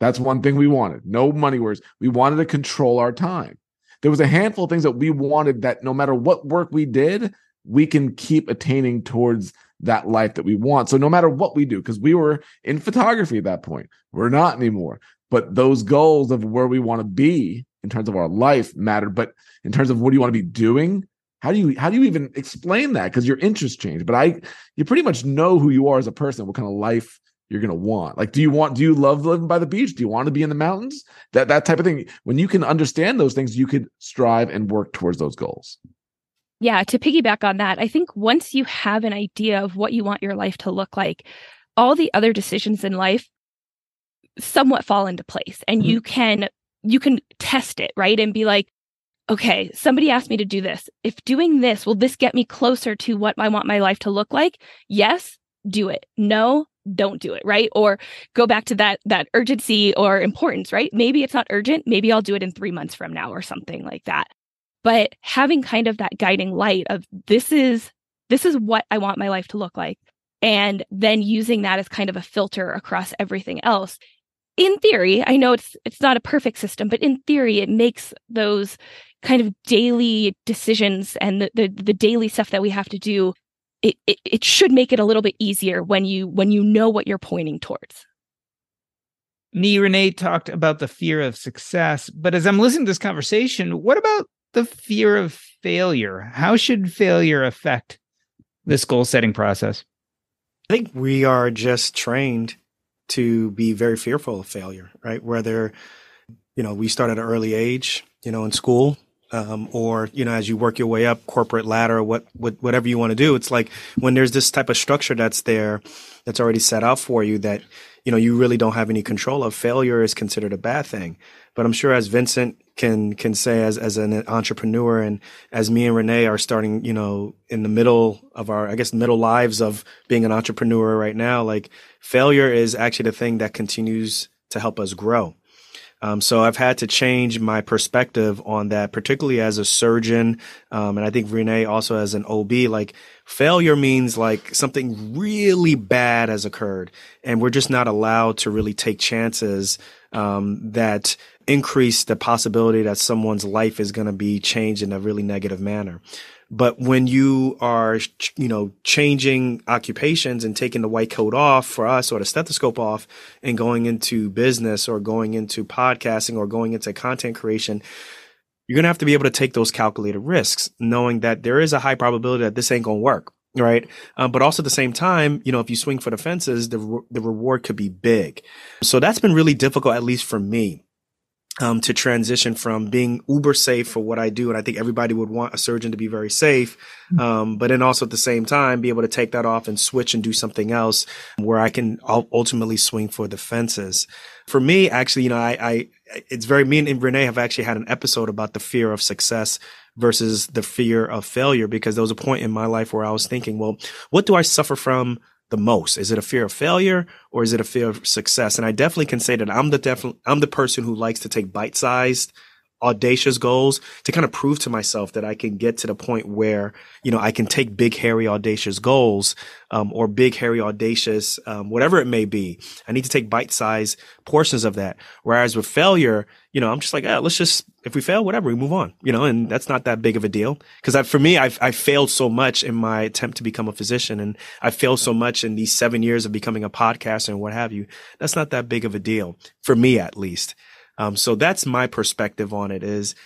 That's one thing we wanted. No money worries. We wanted to control our time. There was a handful of things that we wanted that no matter what work we did, we can keep attaining towards that life that we want. So no matter what we do, because we were in photography at that point, we're not anymore. But those goals of where we want to be in terms of our life matter. But in terms of what do you want to be doing, how do you how do you even explain that? Because your interests change. But I you pretty much know who you are as a person, what kind of life you're gonna want. Like, do you want do you love living by the beach? Do you want to be in the mountains? That that type of thing. When you can understand those things, you could strive and work towards those goals yeah, to piggyback on that, I think once you have an idea of what you want your life to look like, all the other decisions in life somewhat fall into place and mm-hmm. you can you can test it, right? And be like, okay, somebody asked me to do this. If doing this, will this get me closer to what I want my life to look like? Yes, do it. No, don't do it, right? Or go back to that that urgency or importance, right? Maybe it's not urgent, maybe I'll do it in 3 months from now or something like that but having kind of that guiding light of this is this is what I want my life to look like and then using that as kind of a filter across everything else in theory i know it's it's not a perfect system but in theory it makes those kind of daily decisions and the the, the daily stuff that we have to do it, it it should make it a little bit easier when you when you know what you're pointing towards Nii Renee talked about the fear of success, but as I'm listening to this conversation, what about the fear of failure? How should failure affect this goal setting process? I think we are just trained to be very fearful of failure, right? Whether, you know, we start at an early age, you know, in school, um, or you know as you work your way up corporate ladder what, what whatever you want to do it's like when there's this type of structure that's there that's already set out for you that you know you really don't have any control of failure is considered a bad thing. But i'm sure as vincent can can say as as an entrepreneur and as me and renee are starting you know in the middle of our i guess middle lives of being an entrepreneur right now like failure is actually the thing that continues to help us grow um, so I've had to change my perspective on that, particularly as a surgeon. Um, and I think Renee also as an OB, like failure means like something really bad has occurred and we're just not allowed to really take chances, um, that increase the possibility that someone's life is going to be changed in a really negative manner. But when you are, you know, changing occupations and taking the white coat off for us or the stethoscope off and going into business or going into podcasting or going into content creation, you're going to have to be able to take those calculated risks, knowing that there is a high probability that this ain't going to work. Right. Um, but also at the same time, you know, if you swing for the fences, the, re- the reward could be big. So that's been really difficult, at least for me um, to transition from being uber safe for what I do. And I think everybody would want a surgeon to be very safe. Mm-hmm. Um, but then also at the same time, be able to take that off and switch and do something else where I can ultimately swing for the fences. For me, actually, you know, I, I, it's very, me and Renee have actually had an episode about the fear of success versus the fear of failure because there was a point in my life where I was thinking, well, what do I suffer from the most? Is it a fear of failure or is it a fear of success? And I definitely can say that I'm the definitely, I'm the person who likes to take bite sized audacious goals to kind of prove to myself that I can get to the point where, you know, I can take big, hairy, audacious goals, um, or big, hairy, audacious, um, whatever it may be. I need to take bite size portions of that. Whereas with failure, you know, I'm just like, ah, let's just, if we fail, whatever, we move on, you know, and that's not that big of a deal. Cause for me, I've, I failed so much in my attempt to become a physician and I failed so much in these seven years of becoming a podcaster and what have you. That's not that big of a deal for me, at least. Um, so that's my perspective on it is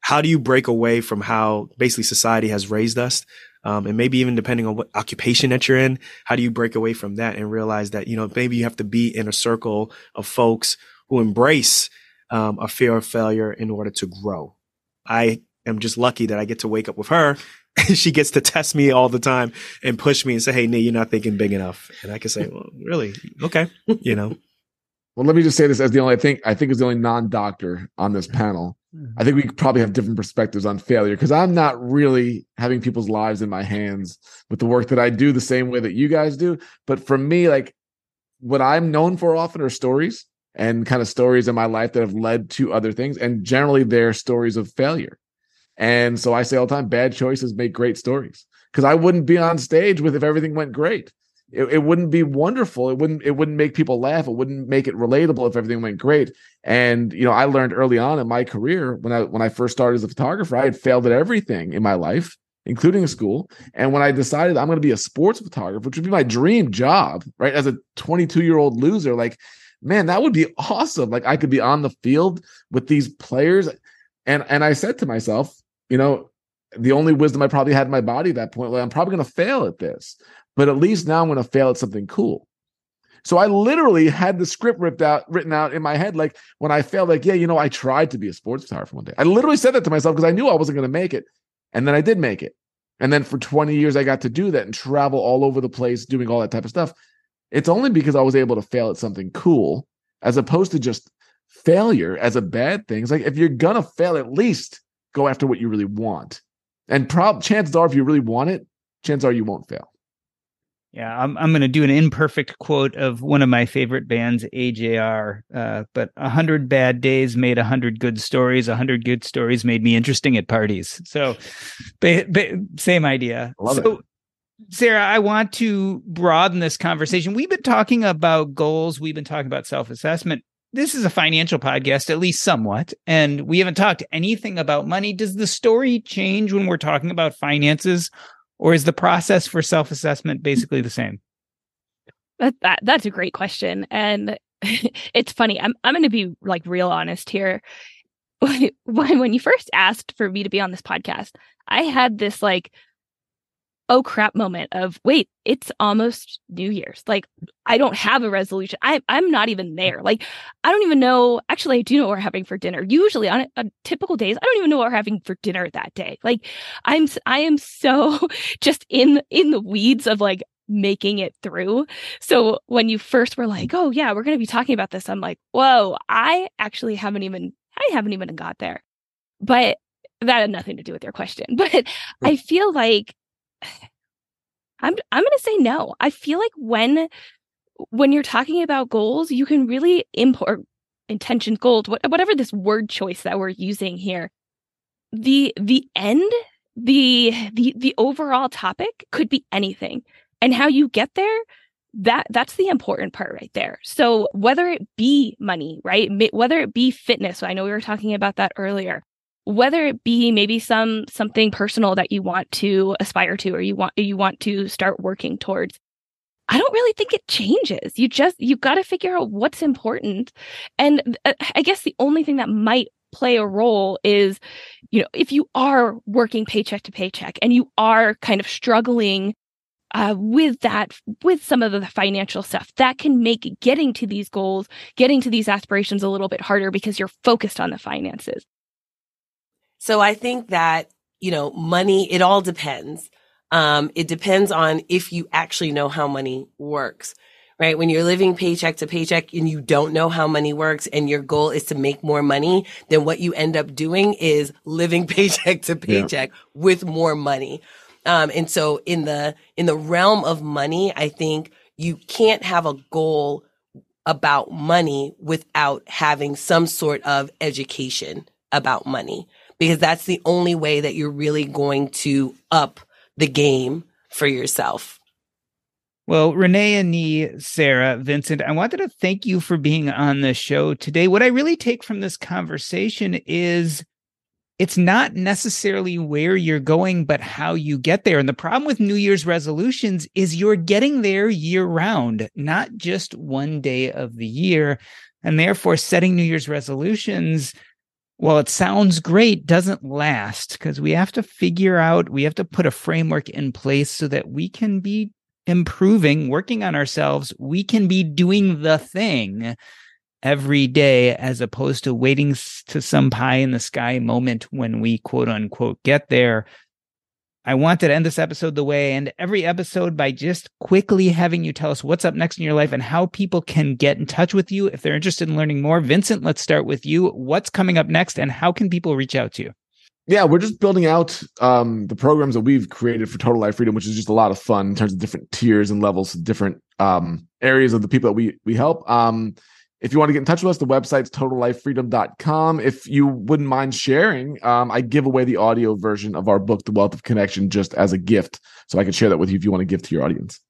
how do you break away from how basically society has raised us? Um, and maybe even depending on what occupation that you're in, how do you break away from that and realize that, you know, maybe you have to be in a circle of folks who embrace, um, a fear of failure in order to grow. I am just lucky that I get to wake up with her. she gets to test me all the time and push me and say, Hey, Nii, you're not thinking big enough. And I can say, well, really? Okay. You know, well, let me just say this as the only I think I think is the only non-doctor on this panel. Mm-hmm. I think we probably have different perspectives on failure because I'm not really having people's lives in my hands with the work that I do the same way that you guys do. But for me, like what I'm known for often are stories and kind of stories in my life that have led to other things. And generally they're stories of failure. And so I say all the time, bad choices make great stories because I wouldn't be on stage with if everything went great it, it wouldn't be wonderful. It wouldn't it wouldn't make people laugh. It wouldn't make it relatable if everything went great. And you know, I learned early on in my career when I when I first started as a photographer, I had failed at everything in my life, including mm-hmm. school. And when I decided I'm going to be a sports photographer, which would be my dream job, right? As a 22 year old loser, like, man, that would be awesome. Like I could be on the field with these players. And and I said to myself, you know, the only wisdom I probably had in my body at that point, like, I'm probably going to fail at this but at least now I'm going to fail at something cool. So I literally had the script ripped out, written out in my head. Like when I failed, like, yeah, you know, I tried to be a sports photographer one day. I literally said that to myself because I knew I wasn't going to make it. And then I did make it. And then for 20 years, I got to do that and travel all over the place doing all that type of stuff. It's only because I was able to fail at something cool as opposed to just failure as a bad thing. It's like if you're going to fail, at least go after what you really want. And prob- chances are, if you really want it, chances are you won't fail. Yeah, I'm I'm going to do an imperfect quote of one of my favorite bands, AJR. Uh, but a hundred bad days made a hundred good stories. A hundred good stories made me interesting at parties. So, ba- ba- same idea. Love so, it. Sarah, I want to broaden this conversation. We've been talking about goals. We've been talking about self assessment. This is a financial podcast, at least somewhat, and we haven't talked anything about money. Does the story change when we're talking about finances? Or is the process for self assessment basically the same? That, that that's a great question, and it's funny. I'm I'm going to be like real honest here. when when you first asked for me to be on this podcast, I had this like oh crap moment of wait, it's almost New Year's. Like I don't have a resolution. I I'm not even there. Like I don't even know. Actually, I do know what we're having for dinner. Usually on, on typical days, I don't even know what we're having for dinner that day. Like I'm I am so just in in the weeds of like making it through. So when you first were like, "Oh yeah, we're going to be talking about this," I'm like, "Whoa, I actually haven't even I haven't even got there." But that had nothing to do with your question. But I feel like I'm I'm going to say no. I feel like when when you're talking about goals, you can really import intention goals, whatever this word choice that we're using here. The the end, the the the overall topic could be anything. And how you get there, that that's the important part right there. So whether it be money, right? Whether it be fitness, I know we were talking about that earlier whether it be maybe some something personal that you want to aspire to or you want you want to start working towards i don't really think it changes. You just you got to figure out what's important. And uh, i guess the only thing that might play a role is you know if you are working paycheck to paycheck and you are kind of struggling uh, with that with some of the financial stuff that can make getting to these goals getting to these aspirations a little bit harder because you're focused on the finances so I think that, you know, money, it all depends. Um, it depends on if you actually know how money works, right? When you're living paycheck to paycheck and you don't know how money works and your goal is to make more money, then what you end up doing is living paycheck to paycheck yeah. with more money. Um, and so in the, in the realm of money, I think you can't have a goal about money without having some sort of education about money because that's the only way that you're really going to up the game for yourself. Well, Renee and Nii, Sarah, Vincent, I wanted to thank you for being on the show today. What I really take from this conversation is it's not necessarily where you're going, but how you get there. And the problem with New Year's resolutions is you're getting there year round, not just one day of the year. And therefore, setting New Year's resolutions well, it sounds great, doesn't last because we have to figure out, we have to put a framework in place so that we can be improving, working on ourselves. We can be doing the thing every day as opposed to waiting to some pie in the sky moment when we quote unquote get there I wanted to end this episode the way I end every episode by just quickly having you tell us what's up next in your life and how people can get in touch with you if they're interested in learning more. Vincent, let's start with you. What's coming up next and how can people reach out to you? Yeah, we're just building out um, the programs that we've created for Total Life Freedom, which is just a lot of fun in terms of different tiers and levels, different um, areas of the people that we we help. Um, if you want to get in touch with us, the website's totallifefreedom.com. If you wouldn't mind sharing, um, I give away the audio version of our book, The Wealth of Connection, just as a gift. So I can share that with you if you want to give to your audience.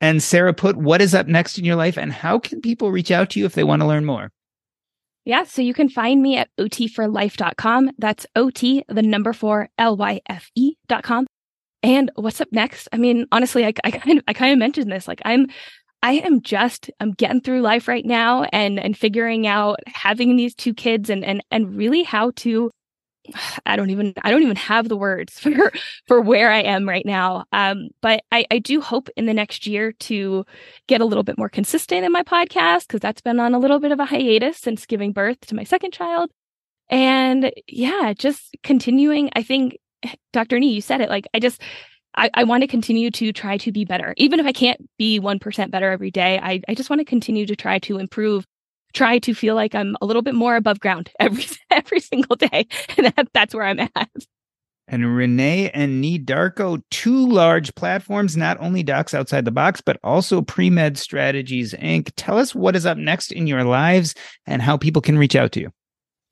And Sarah, put what is up next in your life and how can people reach out to you if they want to learn more? Yeah, so you can find me at otforlyfe.com. That's OT, the number four, L Y F E.com. And what's up next? I mean, honestly, I, I kind of I kind of mentioned this. Like I'm I am just I'm getting through life right now and and figuring out having these two kids and and and really how to I don't even I don't even have the words for for where I am right now. Um, but I, I do hope in the next year to get a little bit more consistent in my podcast because that's been on a little bit of a hiatus since giving birth to my second child. And yeah, just continuing. I think Dr. Nii, you said it. Like I just I, I want to continue to try to be better. Even if I can't be 1% better every day, I, I just want to continue to try to improve, try to feel like I'm a little bit more above ground every, every single day. And that, that's where I'm at. And Renee and Nii two large platforms, not only Docs Outside the Box, but also Premed Strategies Inc. Tell us what is up next in your lives and how people can reach out to you.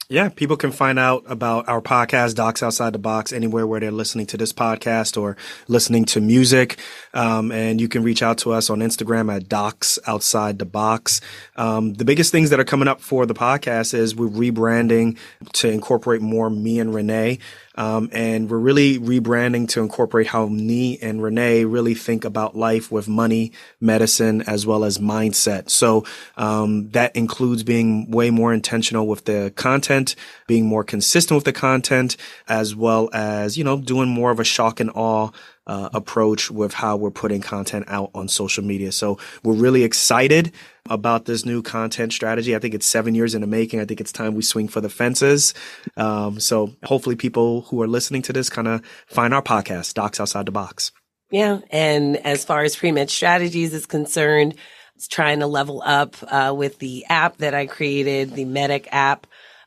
Yeah, people can find out about our podcast, Docs Outside the Box, anywhere where they're listening to this podcast or listening to music. Um, and you can reach out to us on Instagram at Docs Outside the Box. Um, the biggest things that are coming up for the podcast is we're rebranding to incorporate more me and Renee. Um, and we're really rebranding to incorporate how Nii and Renee really think about life with money, medicine, as well as mindset. So um, that includes being way more intentional with the content, being more consistent with the content, as well as, you know, doing more of a shock and awe uh, approach with how we're putting content out on social media. So we're really excited about this new content strategy. I think it's seven years in the making. I think it's time we swing for the fences. Um, so hopefully people who are listening to this kind of find our podcast, Docs Outside the Box. Yeah. And as far as pre-med strategies is concerned, it's trying to level up uh, with the app that I created, the MedEQ app.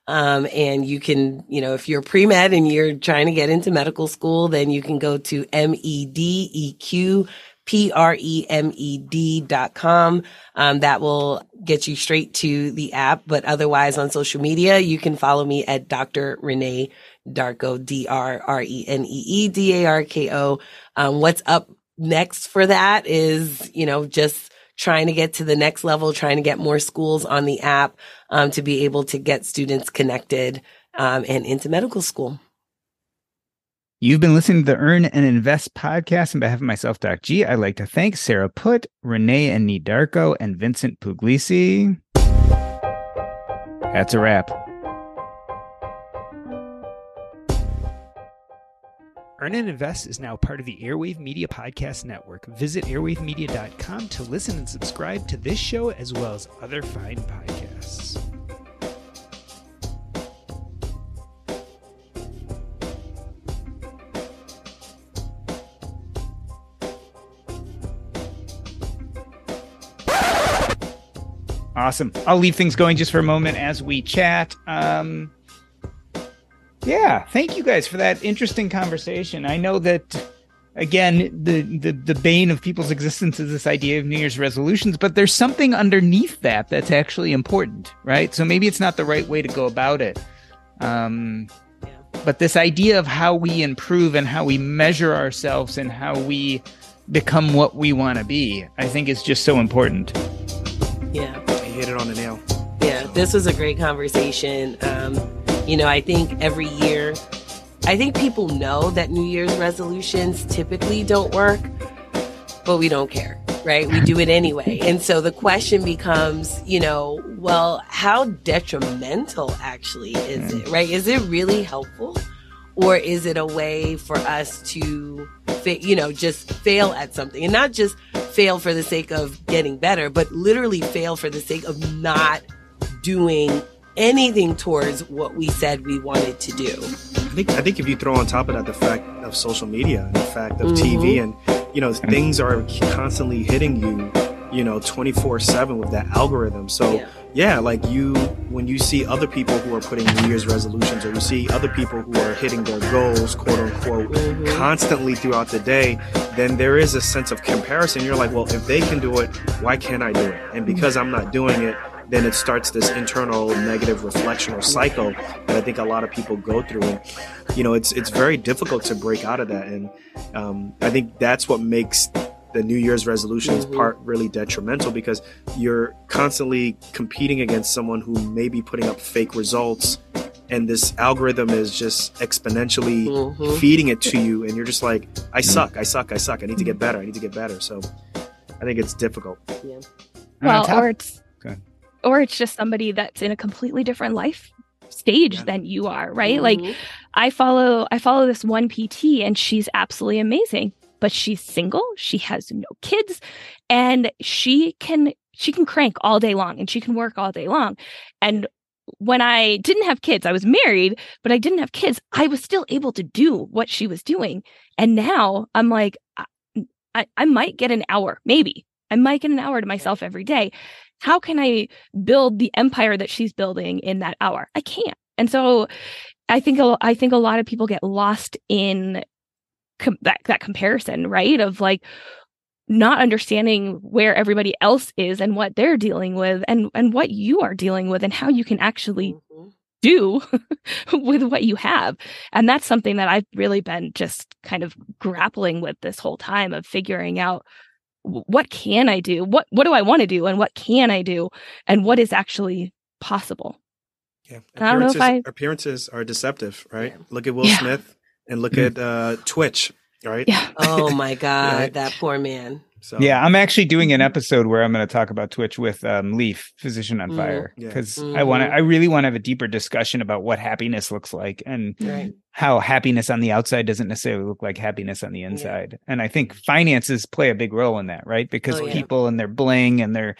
Um, and you can, you know, if you're pre-med and you're trying to get into medical school, then you can go to M-E-D-E-Q P-R-E-M-E-D dot com. Um, that will get you straight to the app. But otherwise on social media, you can follow me at Dr. Renee Darko, D-R-R-E-N-E-E-D-A-R-K-O. Um, what's up next for that is, you know, just trying to get to the next level, trying to get more schools on the app um, to be able to get students connected um, and into medical school. You've been listening to the Earn and Invest podcast. On behalf of myself, Doc G, I'd like to thank Sarah Put, Renee and Nii Darko, and Vincent Pugliese. That's a wrap. Earn and Invest is now part of the Airwave Media Podcast Network. Visit airwavemedia.com to listen and subscribe to this show as well as other fine podcasts. Awesome. I'll leave things going just for a moment as we chat. Um, yeah, thank you guys for that interesting conversation. I know that again, the, the the bane of people's existence is this idea of New Year's resolutions, but there's something underneath that that's actually important, right? So maybe it's not the right way to go about it. Um, but this idea of how we improve and how we measure ourselves and how we become what we want to be, I think is just so important. Yeah. You hit it on the nail. Yeah, this was a great conversation. Um, you know, I think every year, I think people know that New Year's resolutions typically don't work, but we don't care, right? We do it anyway. And so the question becomes, you know, well, how detrimental actually is it, mm. right? Is it really helpful? Or is it a way for us to, fa- you know, just fail at something and not just fail for the sake of getting better, but literally fail for the sake of not doing anything towards what we said we wanted to do. I think I think if you throw on top of that the fact of social media and the fact of TV mm-hmm. and you know things are constantly hitting you, you know, 24/7 with that algorithm. So Yeah. yeah. like you when you see other people who are putting New Year's resolutions or you see other people who are hitting their goals, quote unquote, mm-hmm. constantly throughout the day, then there is a sense of comparison. You're like, well, if they can do it, why can't I do it? And because mm-hmm. I'm not doing it, then it starts this internal negative reflection or cycle that I think a lot of people go through. And, you know, it's, it's very difficult to break out of that. And, um, I think that's what makes the New Year's resolutions part really detrimental because you're constantly competing against someone who may be putting up fake results and this algorithm is just exponentially Mhm. feeding it to you and you're just like I suck, I suck, I suck. I need to get better. I need to get better. So I think it's difficult. Yeah. Well or it's Go ahead. Or it's just somebody that's in a completely different life stage Yeah. than you are right? Like Mhm. i follow i follow this one pt and she's absolutely amazing but she's single she has no kids and she can she can crank all day long and she can work all day long. And when i didn't have kids i was married but i didn't have kids i was still able to do what she was doing. And now i'm like i, I, I might get an hour maybe. I might get an hour to myself every day how can I build the empire that she's building in that hour? I can't. And so I think a, I think a lot of people get lost in com- that that comparison, right? Of like not understanding where everybody else is and what they're dealing with and and what you are dealing with and how you can actually Mhm. do with what you have. And that's something that I've really been just kind of grappling with this whole time of figuring out what can I do? What what do I want to do and what can I do and what is actually possible? Yeah. I don't know if Appearances, I- appearances are deceptive, right? Yeah. Look at Will Yeah. Smith and look at uh, Twitch, right? Yeah. Oh my God, Right. that poor man. So Yeah, I'm actually doing an episode where I'm going to talk about Twitch with um, Leif, Physician on Mhm. Fire, Yeah. because I want to. I really want to have a deeper discussion about what happiness looks like and Right. how happiness on the outside doesn't necessarily look like happiness on the inside. And I think finances play a big role in that, right? Because Oh, yeah. people and their bling and their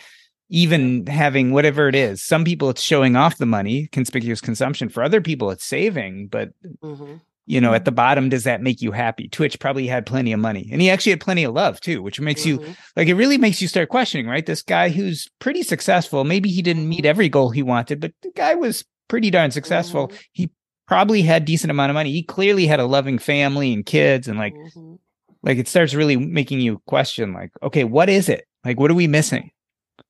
even having whatever it is. Some people it's showing off the money, conspicuous consumption. For other people, it's saving. But hmm you know, at the bottom, does that make you happy? Twitch probably had plenty of money, and he actually had plenty of love too, which makes you Mhm. like it really makes you start questioning, right? This guy who's pretty successful, maybe he didn't meet every goal he wanted, but the guy was pretty darn successful. Mhm. He probably had decent amount of money. He clearly had a loving family and kids and like Mhm. like it starts really making you question like, okay, what is it? Like what are we missing?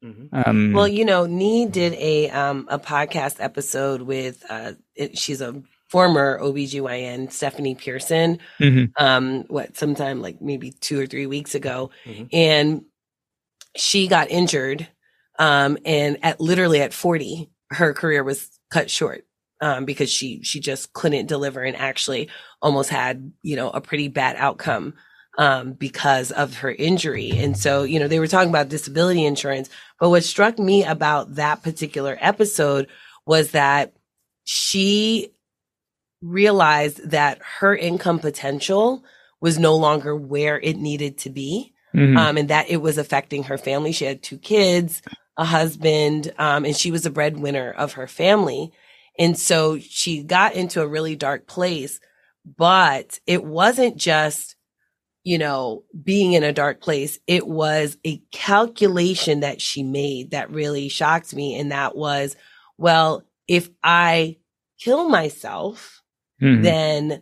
Mhm. Um Well, you know, Nee did a um a podcast episode with uh it, she's a former OBGYN, Stephanie Pearson, mhm. um what sometime like maybe 2 or 3 weeks ago Mhm. and she got injured um and at literally at 40 her career was cut short um because she she just couldn't deliver and actually almost had, you know, a pretty bad outcome um, because of her injury. And so, you know, they were talking about disability insurance, but what struck me about that particular episode was that she realized that her income potential was no longer where it needed to be. Mhm. Um, and that it was affecting her family. She had two kids, a husband, um, and she was a breadwinner of her family. And so she got into a really dark place, but it wasn't just, you know, being in a dark place. It was a calculation that she made that really shocked me. And that was, well, if I kill myself, Mhm. then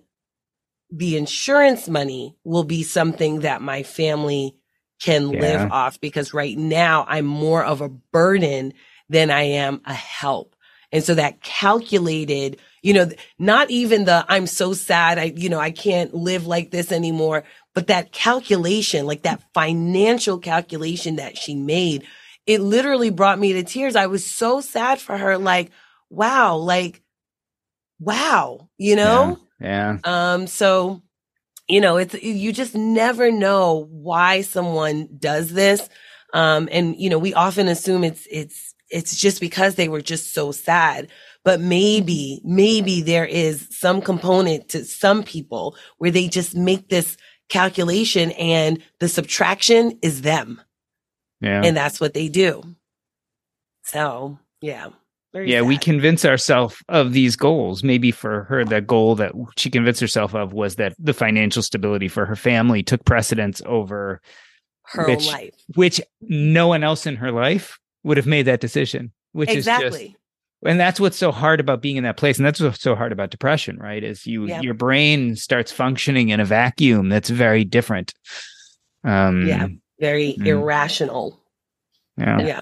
the insurance money will be something that my family can Yeah. live off because right now I'm more of a burden than I am a help. And so that calculated, you know, not even the I'm so sad, I, you know, I can't live like this anymore, but that calculation, like that financial calculation that she made, it literally brought me to tears. I was so sad for her. Like, wow, like, wow, you know? yeah. Um, so, you know, it's, you just never know why someone does this. Um, and, you know, we often assume it's, it's, it's just because they were just so sad. But maybe, maybe there is some component to some people where they just make this calculation and the subtraction is them. Yeah. And that's what they do. So, yeah. Yeah, we convince ourselves of these goals. Maybe for her, the goal that she convinced herself of was that the financial stability for her family took precedence over her which- life. which no one else in her life would have made that decision. Which is Exactly. just, and that's what's so hard about being in that place, and that's what's so hard about depression, right? Is you Yeah. your brain starts functioning in a vacuum that's very different. Um, Yeah. Very Mm. irrational. yeah. Yeah.